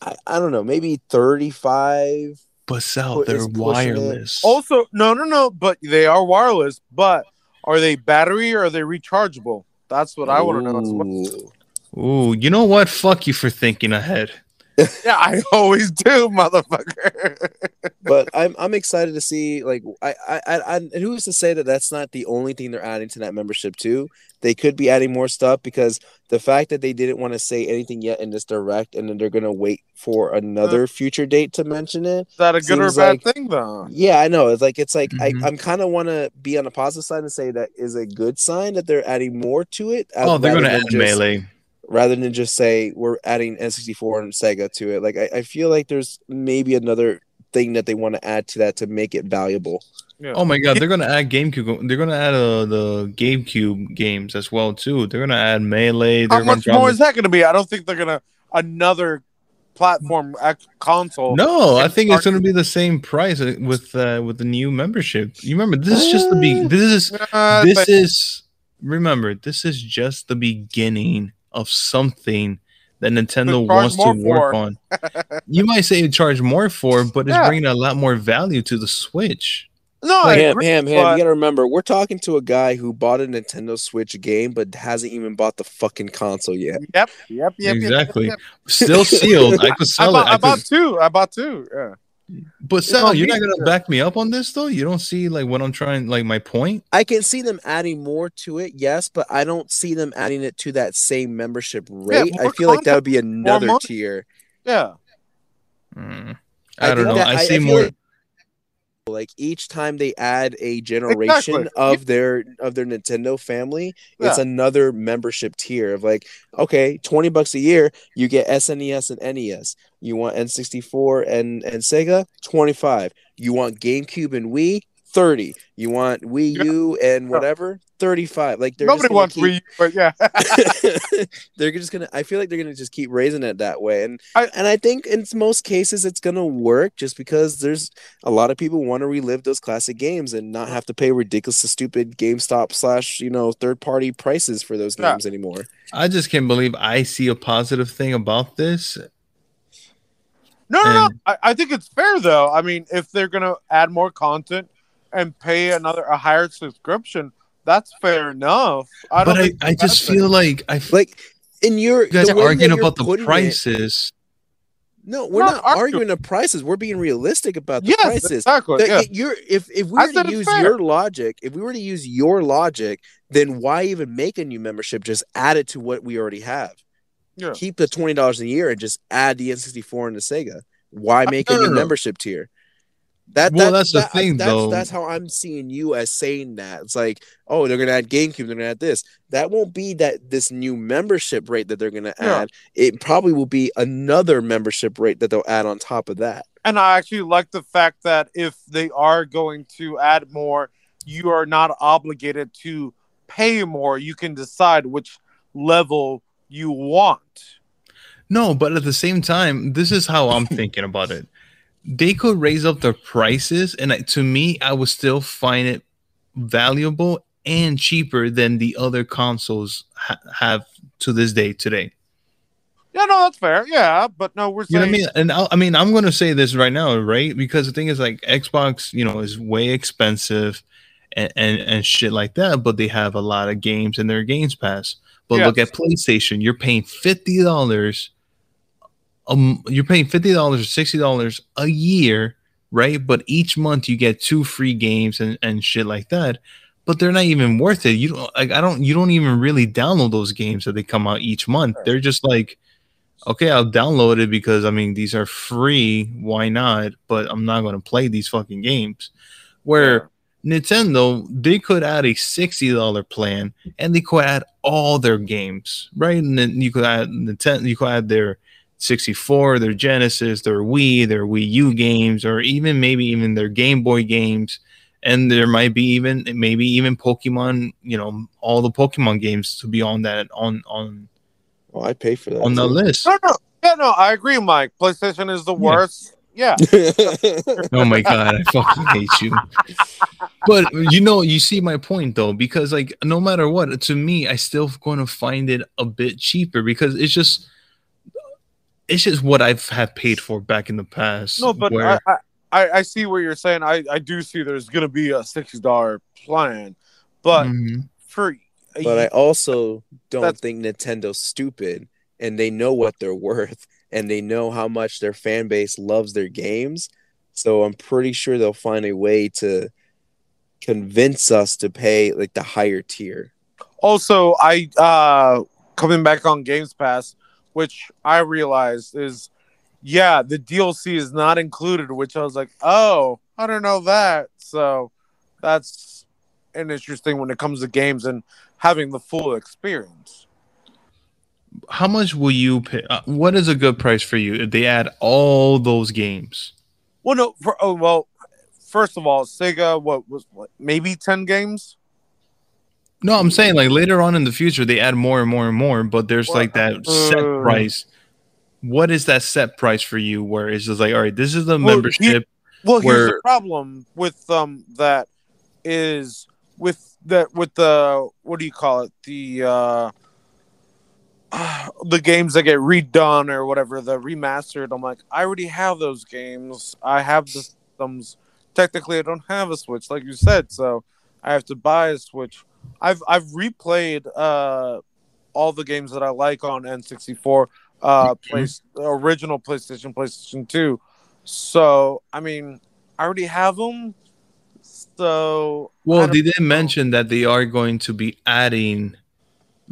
I, I don't know, maybe 35 but Sal, Put- they're is it. wireless. Also, no, no, no, but they are wireless. But are they battery or are they rechargeable? That's what I want to know. Ooh. Ooh, you know what? Fuck you for thinking ahead. (laughs) Yeah, I always do, motherfucker. (laughs) but I'm I'm excited to see like I I I I- and who's to say that that's not the only thing they're adding to that membership too? They could be adding more stuff because the fact that they didn't want to say anything yet in this direct, and then they're gonna wait for another future date to mention it. Is that a good or bad like- thing, though? Yeah, I know. It's like it's like Mhm. I I'm kind of want to be on the positive side and say that is a good sign that they're adding more to it. uh, Oh, they're gonna than add just- melee. Rather than just say we're adding N64 and Sega to it. Like I, I feel like there's maybe another thing that they want to add to that to make it valuable. Yeah. Oh my god, they're gonna add GameCube. They're gonna add uh, the GameCube games as well too. They're gonna add Melee. How They're gonna much more is that going to be? I don't think they're going to another platform console. No, I think it's gonna be the same price uh, with uh, with the new membership. You remember, this is just the be. This is Uh, this but- is remember this is just the beginning of something that Nintendo wants to work for. on. (laughs) you might say you charge more for, but it's Yeah. bringing a lot more value to the Switch. no, I Ham, agree, ham, ham. but- You gotta remember, we're talking to a guy who bought a Nintendo Switch game, but hasn't even bought the fucking console yet. Yep, yep, yep, yep, Exactly. Yep, Still sealed. I (laughs) could I sell bought, it. I I bought could, two. I bought two. Yeah. But Sal, you're not gonna sure. back me up on this though. You don't see like what I'm trying, like my point. I can see them adding more to it, yes, but I don't see them adding it to that same membership rate. I more feel like that would be another money. tier. Yeah. Mm, I I, don't know. that- I I- I see feel more. like- Like each time they add a generation Exactly. of their of their Nintendo family, it's another membership tier of like, okay, twenty bucks a year, you get SNES and NES. You want N64 and and Sega, twenty five. You want GameCube and Wii, thirty. You want Wii Yeah. U and whatever, thirty five. Like they're Nobody just gonna wants keep- Wii, U, but yeah. (laughs) (laughs) (laughs) they're just gonna i feel like they're gonna just keep raising it that way and I- and i think in most cases it's gonna work just because there's a lot of people want to relive those classic games and not have to pay ridiculous stupid gamestop slash you know third party prices for those Yeah. games anymore I just can't believe I see a positive thing about this. No, no, no. I, I think it's fair though. I mean, if they're gonna add more content and pay another a higher subscription, that's fair enough. I don't. But I, I just bad feel thing. like I f- like in your you guys are arguing about the putting it- prices. no we're Not not, arguing. arguing the prices we're being realistic about the yes, prices exactly. The- yeah. you're if if we I were to use your logic, if we were to use your logic, then why even make a new membership? Just add it to what we already have. Yeah. Keep the twenty dollars a year and just add the N64 and the Sega. Why make a new no, no. membership tier? That, Well, that- that's the thing, that's, though. That's how I'm seeing you as saying that. It's like, oh, they're gonna add GameCube, they're gonna add this. That won't be that this new membership rate that they're gonna Yeah. add. It probably will be another membership rate that they'll add on top of that. And I actually like the fact that if they are going to add more, you are not obligated to pay more. You can decide which level you want. No, but at the same time, this is how I'm (laughs) thinking about it. They could raise up their prices, and I- to me, I would still find it valuable and cheaper than the other consoles ha- have to this day today. Yeah, no, that's fair. Yeah, but no, we're You know I mean? And I'll, I mean, I'm going to say this right now, right? Because the thing is, like, Xbox, you know, is way expensive and, and, and shit like that, but they have a lot of games in their Games Pass. But look at PlayStation, you're paying fifty dollars. Um, you're paying fifty dollars or sixty dollars a year, right? But each month you get two free games and, and shit like that. But they're not even worth it. You don't like. I don't. You don't even really download those games that they come out each month. They're just like, okay, I'll download it because I mean these are free. Why not? But I'm not going to play these fucking games. Where Nintendo, they could add a sixty dollar plan and they could add all their games, right? And then you could add Nintendo, you could add their 64, their Genesis, their Wii, their Wii U games, or even maybe even their Game Boy games. And there might be even maybe even Pokemon, you know, all the Pokemon games to be on that on on Oh, I pay for that. on the list. No, no, yeah, no, I agree, Mike. PlayStation is the worst. Yeah, (laughs) Oh my god, I fucking hate you. But you know, you see my point though, because like no matter what, to me, I still going to find it a bit cheaper because it's just it's just what I've had paid for back in the past. no, but where- I, I, I, I see what you're saying. I, I do see there's gonna be a sixty dollar plan, but Mhm. for but I also don't That's- think Nintendo's stupid and they know what they're worth and they know how much their fan base loves their games. So I'm pretty sure they'll find a way to convince us to pay like the higher tier. Also, I uh coming back on Games Pass, which I realized is yeah, the DLC is not included, which I was like, oh, I don't know that. So that's an interesting when it comes to games and having the full experience. How much will you pay? Uh, what is a good price for you if they add all those games? Well, no. For, oh well. First of all, Sega what was what, maybe ten games. No, I'm saying like later on in the future they add more and more and more, but there's Well, like that set uh, price. What is that set price for you? Where it's just like, all right, this is the Well, membership. Well, here's the problem with um that is with that with the what do you call it the uh (sighs) the games that get redone or whatever the remastered. I'm like, I already have those games. I have the systems. Technically, I don't have a Switch, like you said, so I have to buy a Switch. I've I've replayed uh all the games that I like on N64, uh, place original PlayStation, PlayStation Two. So I mean, I already have them. So Well, they did mention that they are going to be adding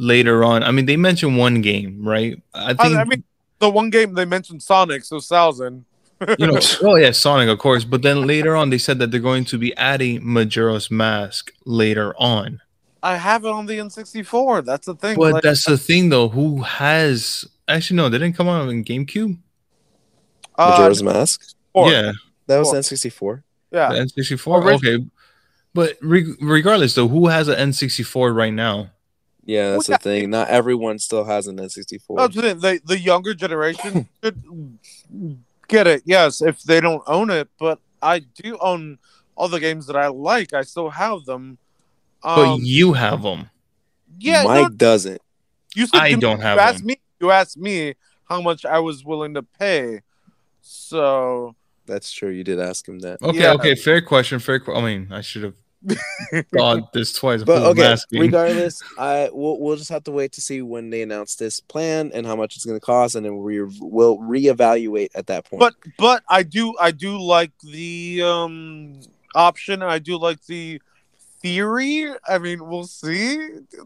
later on. I mean, they mentioned one game, right? I I, think I mean, the one game they mentioned Sonic, so thousand. you know. (laughs) Oh yeah, Sonic, of course. But then later on, they said that they're going to be adding Majora's Mask later on. I have it on the N64. That's the thing. But like, that's the thing, though. Who has actually no? They didn't come out in GameCube. uh, Majora's Mask. four. Yeah, That was N64. yeah. N64. Okay, but re- regardless, though, who has an N64 right now? Yeah, that's Well, the thing. Not everyone still has an N64. That's the, the the younger generation (laughs) should get it. Yes, if they don't own it, but I do own all the games that I like. I still have them. But Um, you have them. yeah, Mike no, doesn't. you said I you- don't have You asked them. me. You asked me how much I was willing to pay. So That's true. You did ask him that. Okay, Yeah. okay, fair question. Fair. Qu- I mean, I should have (laughs) thought this twice. But okay, asking. regardless, I we'll, we'll just have to wait to see when they announce this plan and how much it's going to cost, and then we we'll reevaluate at that point. but but I do I do like the um option. I do like the theory. I mean, we'll see.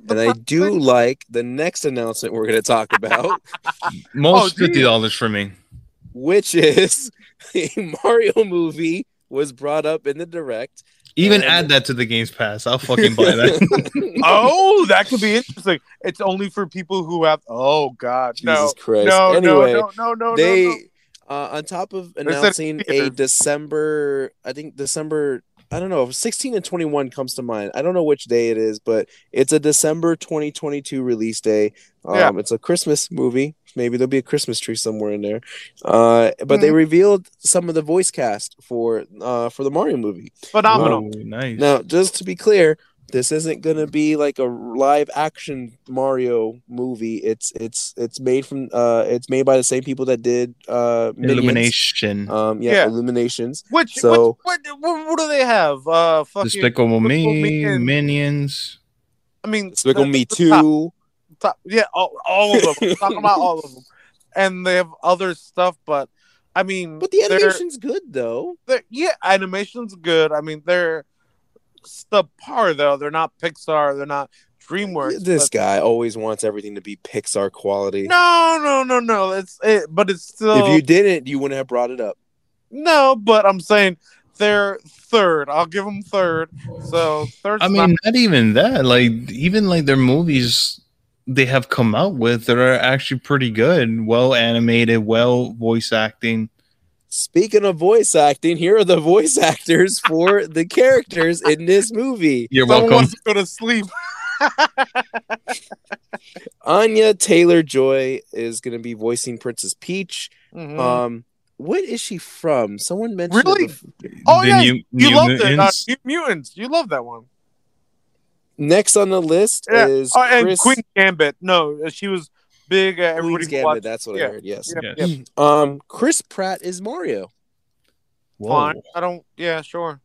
and I do like the next announcement we're going to talk about, (laughs) most Oh, do fifty dollars for me. which is (laughs) a Mario movie was brought up in the direct. Even And- add that to the Games Pass. I'll fucking buy that. (laughs) Oh, that could be interesting. It's only for people who have. Oh God, no, Jesus Christ! no, anyway, no, no, no, no, they no, no. Uh, on top of announcing a. December, I think December. I don't know. 16 and 21 comes to mind. I don't know which day it is, but it's a December 2022 release day. Um, Yeah. It's a Christmas movie. Maybe there'll be a Christmas tree somewhere in there. Uh, but they Mhm. revealed some of the voice cast for uh, for the Mario movie. phenomenal. Whoa, nice. Now, just to be clear, this isn't going to be like a live action Mario movie. It's it's it's made from uh it's made by the same people that did uh Minions. Illumination. Um yeah, Yeah. Illuminations. Which, So- which what, what, what do they have? Uh, fucking. Despicable Me, Me and- Minions. I mean, Despicable the- Me the top- 2. Top- yeah, all, all of them. I'm talking about all of them, (laughs) and they have other stuff. But I mean, But the animation's good though. they're, yeah, animation's good. I mean, they're subpar though. They're not Pixar. They're not DreamWorks. This but- guy always wants everything to be Pixar quality. No, no, no, no. It's it, but it's still If you didn't, you wouldn't have brought it up. no. But I'm saying they're third. I'll give them third. So third. I mean, not even that. Like, even like their movies they have come out with that are actually pretty good, well animated, well voice acting. Speaking of voice acting, here are the voice actors for (laughs) the characters in this movie. You're someone welcome. wants to go to sleep. (laughs) Anya Taylor Joy is going to be voicing Princess Peach. Mhm. Um, what is she from? Someone mentioned. Really? oh The yeah, New- you New loved it. Uh, Mutants. Mutants. You love that one. Next on the list Yeah. is Oh, and Chris Queen Gambit. No, she was big. Uh, everybody Gambit. watched- That's what yeah. I heard. Yes. Yeah, Yes. yeah. (clears throat) Um, Chris Pratt is Mario. Whoa. Fine. I don't. Yeah, sure.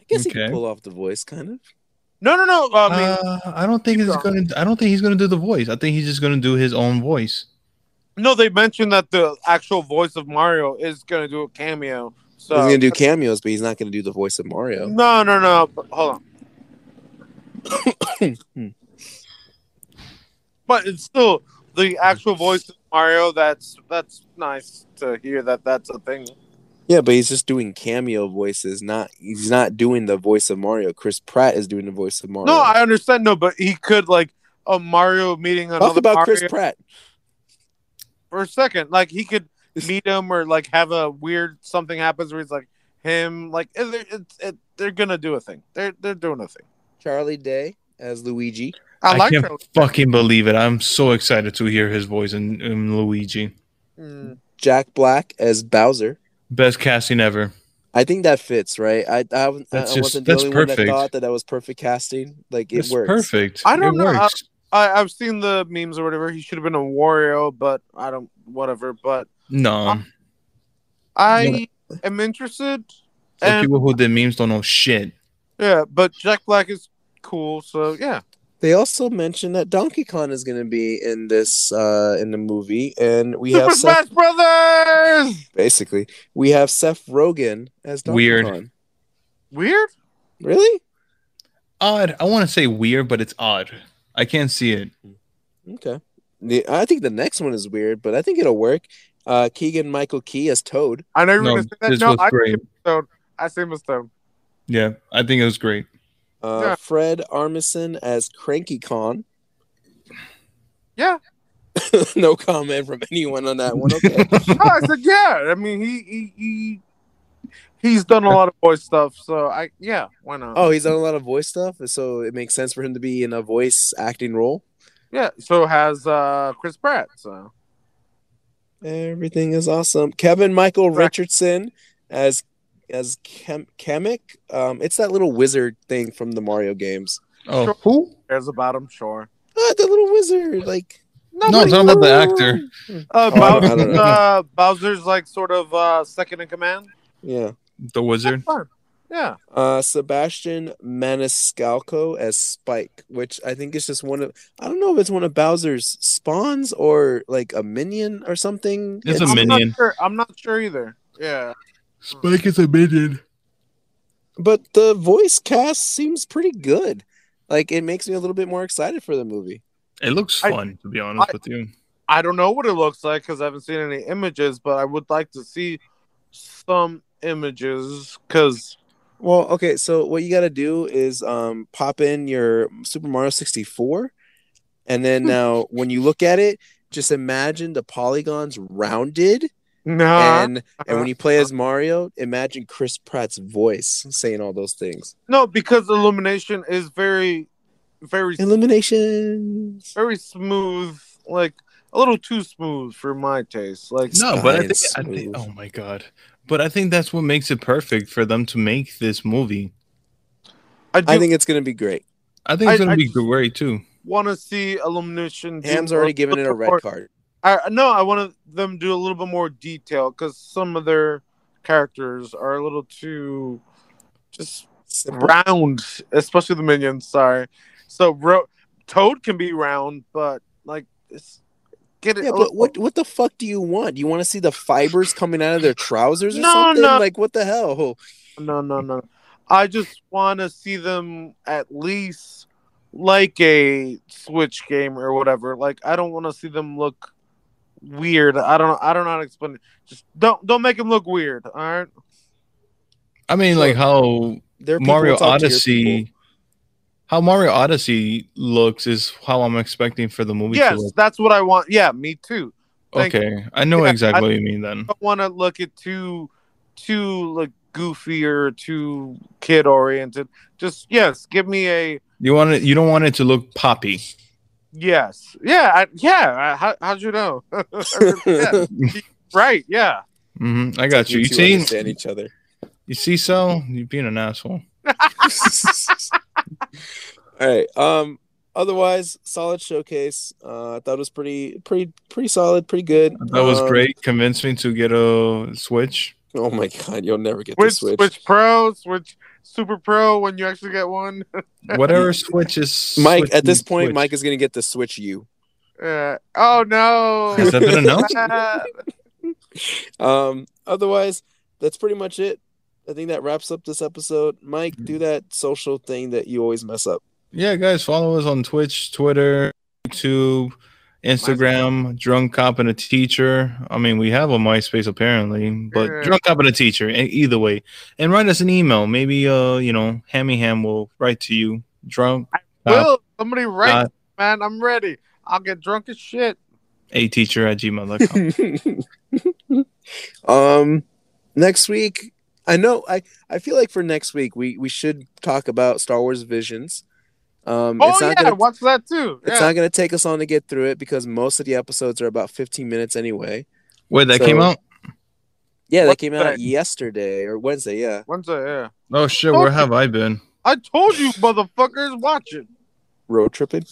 I guess he can pull off the voice, kind of. No, no, no. I mean, uh, I don't think he's gonna. I don't think he's gonna do the voice. I think he's just gonna do his own voice. no. They mentioned that the actual voice of Mario is going to do a cameo. So he's gonna do cameos, but he's not gonna do the voice of Mario. No, no, no. But hold on. (coughs) Hmm. but it's still the actual voice of Mario. That's that's nice to hear that that's a thing. Yeah, but he's just doing cameo voices. Not he's not doing the voice of Mario. Chris Pratt is doing the voice of Mario. No, I understand. No, but he could like a Mario meeting another talk about Mario Chris Pratt. for a second. Like he could meet him or like have a weird something happens where he's like him. Like it, it's it, they're gonna do a thing. They're they're doing a thing. Charlie Day as Luigi. I, I, like can't Charlie. fucking believe it. I'm so excited to hear his voice in, in Luigi. Mm. Jack Black as Bowser. Best casting ever. I think that fits, right? I I, haven't- I just- wasn't the that's only one that thought that that was perfect casting. Like it It's works. perfect. I don't it know. Works. I, I've seen the memes or whatever. He should have been a Wario, but I don't. Whatever. But no, I am interested. the And people who did memes don't know shit. yeah, but Jack Black is cool. So yeah. They also mentioned that Donkey Kong is going to be in this uh in the movie, and we Super have Smash Seth, Brothers. basically we have Seth Rogen as Donkey Weird. Kong. Weird. Really? Odd. I want to say weird, but it's odd. I can't see it. Okay. The, I think the next one is weird, but I think it'll work. Uh, Keegan Michael Key as Toad. I know you're No, gonna say that. No, I great. say Stone. I say Miss Stone. Yeah, I think it was great. Uh, Yeah. Fred Armisen as Cranky Kong. (laughs) Yeah. (laughs) no comment from anyone on that one. (laughs) Okay. no, I said yeah. I mean, he he he he's done a lot of voice stuff. So I yeah, why not? oh, he's done a lot of voice stuff, so it makes sense for him to be in a voice acting role. Yeah. So has uh Chris Pratt. So Everything is awesome. Kevin Michael Richardson as as Kem- Kamek. Um, it's that little wizard thing from the Mario games. Oh, Sure. who? cares about him. Sure. Ah, the little wizard, like No, I'm talking about the actor. Uh, Oh, I don't- I don't Bowser, uh, Bowser's like sort of uh second in command. yeah. The wizard. Yeah. Uh, Sebastian Maniscalco as Spike, which I think is just one of I don't know if it's one of Bowser's spawns or like a minion or something. It's a I'm minion. not sure. I'm not sure either. Yeah. Spike is a minion. but the voice cast seems pretty good. Like it makes me a little bit more excited for the movie. It looks I- fun, to be honest I- with you. I don't know what it looks like because I haven't seen any images, but I would like to see some images because Well, okay, so what you got to do is um pop in your Super Mario 64 and then (laughs) now when you look at it, just imagine the polygons rounded no, and and when you play as Mario, imagine Chris Pratt's voice saying all those things. no, because Illumination is very, very, Illumination very smooth. Like a little too smooth for my taste. Like No, but I think, I think. Oh my god! But I think that's what makes it perfect for them to make this movie. I do I think it's gonna be great. I think it's gonna be great too. want to see Illumination. Ham's already a given it a red card. I no, I want them to do a little bit more detail because some of their characters are a little too just round, especially the minions. Sorry, so ro- Toad can be round, but like it's get it. Yeah, but what what the fuck do you want? Do you want to see the fibers coming out of their trousers or No, something? no. Like what the hell? No, no, no. I just want to see them at least like a Switch game or whatever. Like I don't want to see them look weird. I don't. know. I don't know how to explain it. Just don't don't make them look weird. All right. I mean, like how They're Mario who talk to your Odyssey, how Mario Odyssey looks is how I'm expecting for the movie Yes, to look. that's what I want. Yeah, me too. thank Okay, I know Yeah, exactly I- what you mean then. I don't want to look at too too like goofy or too kid oriented. Just yes, give me a You want it? You don't want it to look poppy. Yes. Yeah, I, yeah. I, how how'd you know? (laughs) yeah, (laughs) right. Yeah. hmm I got you. You two see, understand each other. you see, so you being an asshole. (laughs) All right. Um. Otherwise, solid showcase. Uh, I thought it was pretty, pretty, pretty solid, pretty good. That was Um, great. Convinced me to get a Switch. Oh my god, you'll never get the Switch, Switch. Switch Pro, Switch Super Pro when you actually get one. (laughs) Whatever Switch is. Mike, Switch at this point, Switch. Mike is gonna get the Switch U. Uh, oh no! Has that been announced? (laughs) Um. Otherwise, that's pretty much it. I think that wraps up this episode. Mike, do that social thing that you always mess up. Yeah, guys, follow us on Twitch, Twitter, YouTube, Instagram. Drunk Cop and a teacher. I mean, we have a MySpace apparently, but Yeah. drunk a teacher. Either way, and write us an email. Maybe uh, you know, Hammy Ham will write to you. Drunk Will somebody write, Uh, man? I'm ready. I'll get drunk as shit. a teacher at gmail.com. (laughs) Um, next week, I know I I feel like for next week we we should talk about Star Wars Visions. Um, Oh it's not yeah, gonna watch that too. it's not gonna take us long to get through it because most of the episodes are about 15 minutes anyway. Wait, that So- came out? Yeah, that What came out day? yesterday or Wednesday. Yeah, Wednesday, yeah. Oh shit, where have I been? I told you, motherfuckers, watch it. road tripping.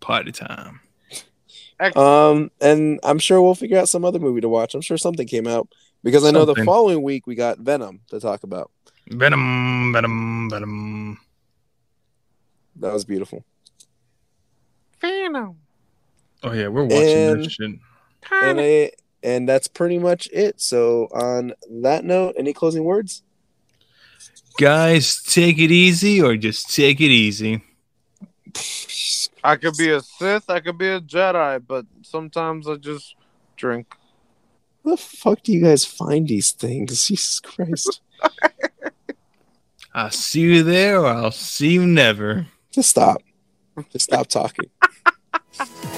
Party time. Um, and I'm sure we'll figure out some other movie to watch. I'm sure something came out because I know the following week we got Venom to talk about. Venom, Venom, Venom. That was beautiful. Phenom. Oh yeah, we're watching And- that shit. And I, and that's pretty much it. So on that note, any closing words? Guys, take it easy or just take it easy. I could be a Sith, I could be a Jedi, but sometimes I just drink. Where the fuck do you guys find these things? (laughs) Jesus Christ. (laughs) I'll see you there or I'll see you never. Just stop. Just stop talking. (laughs)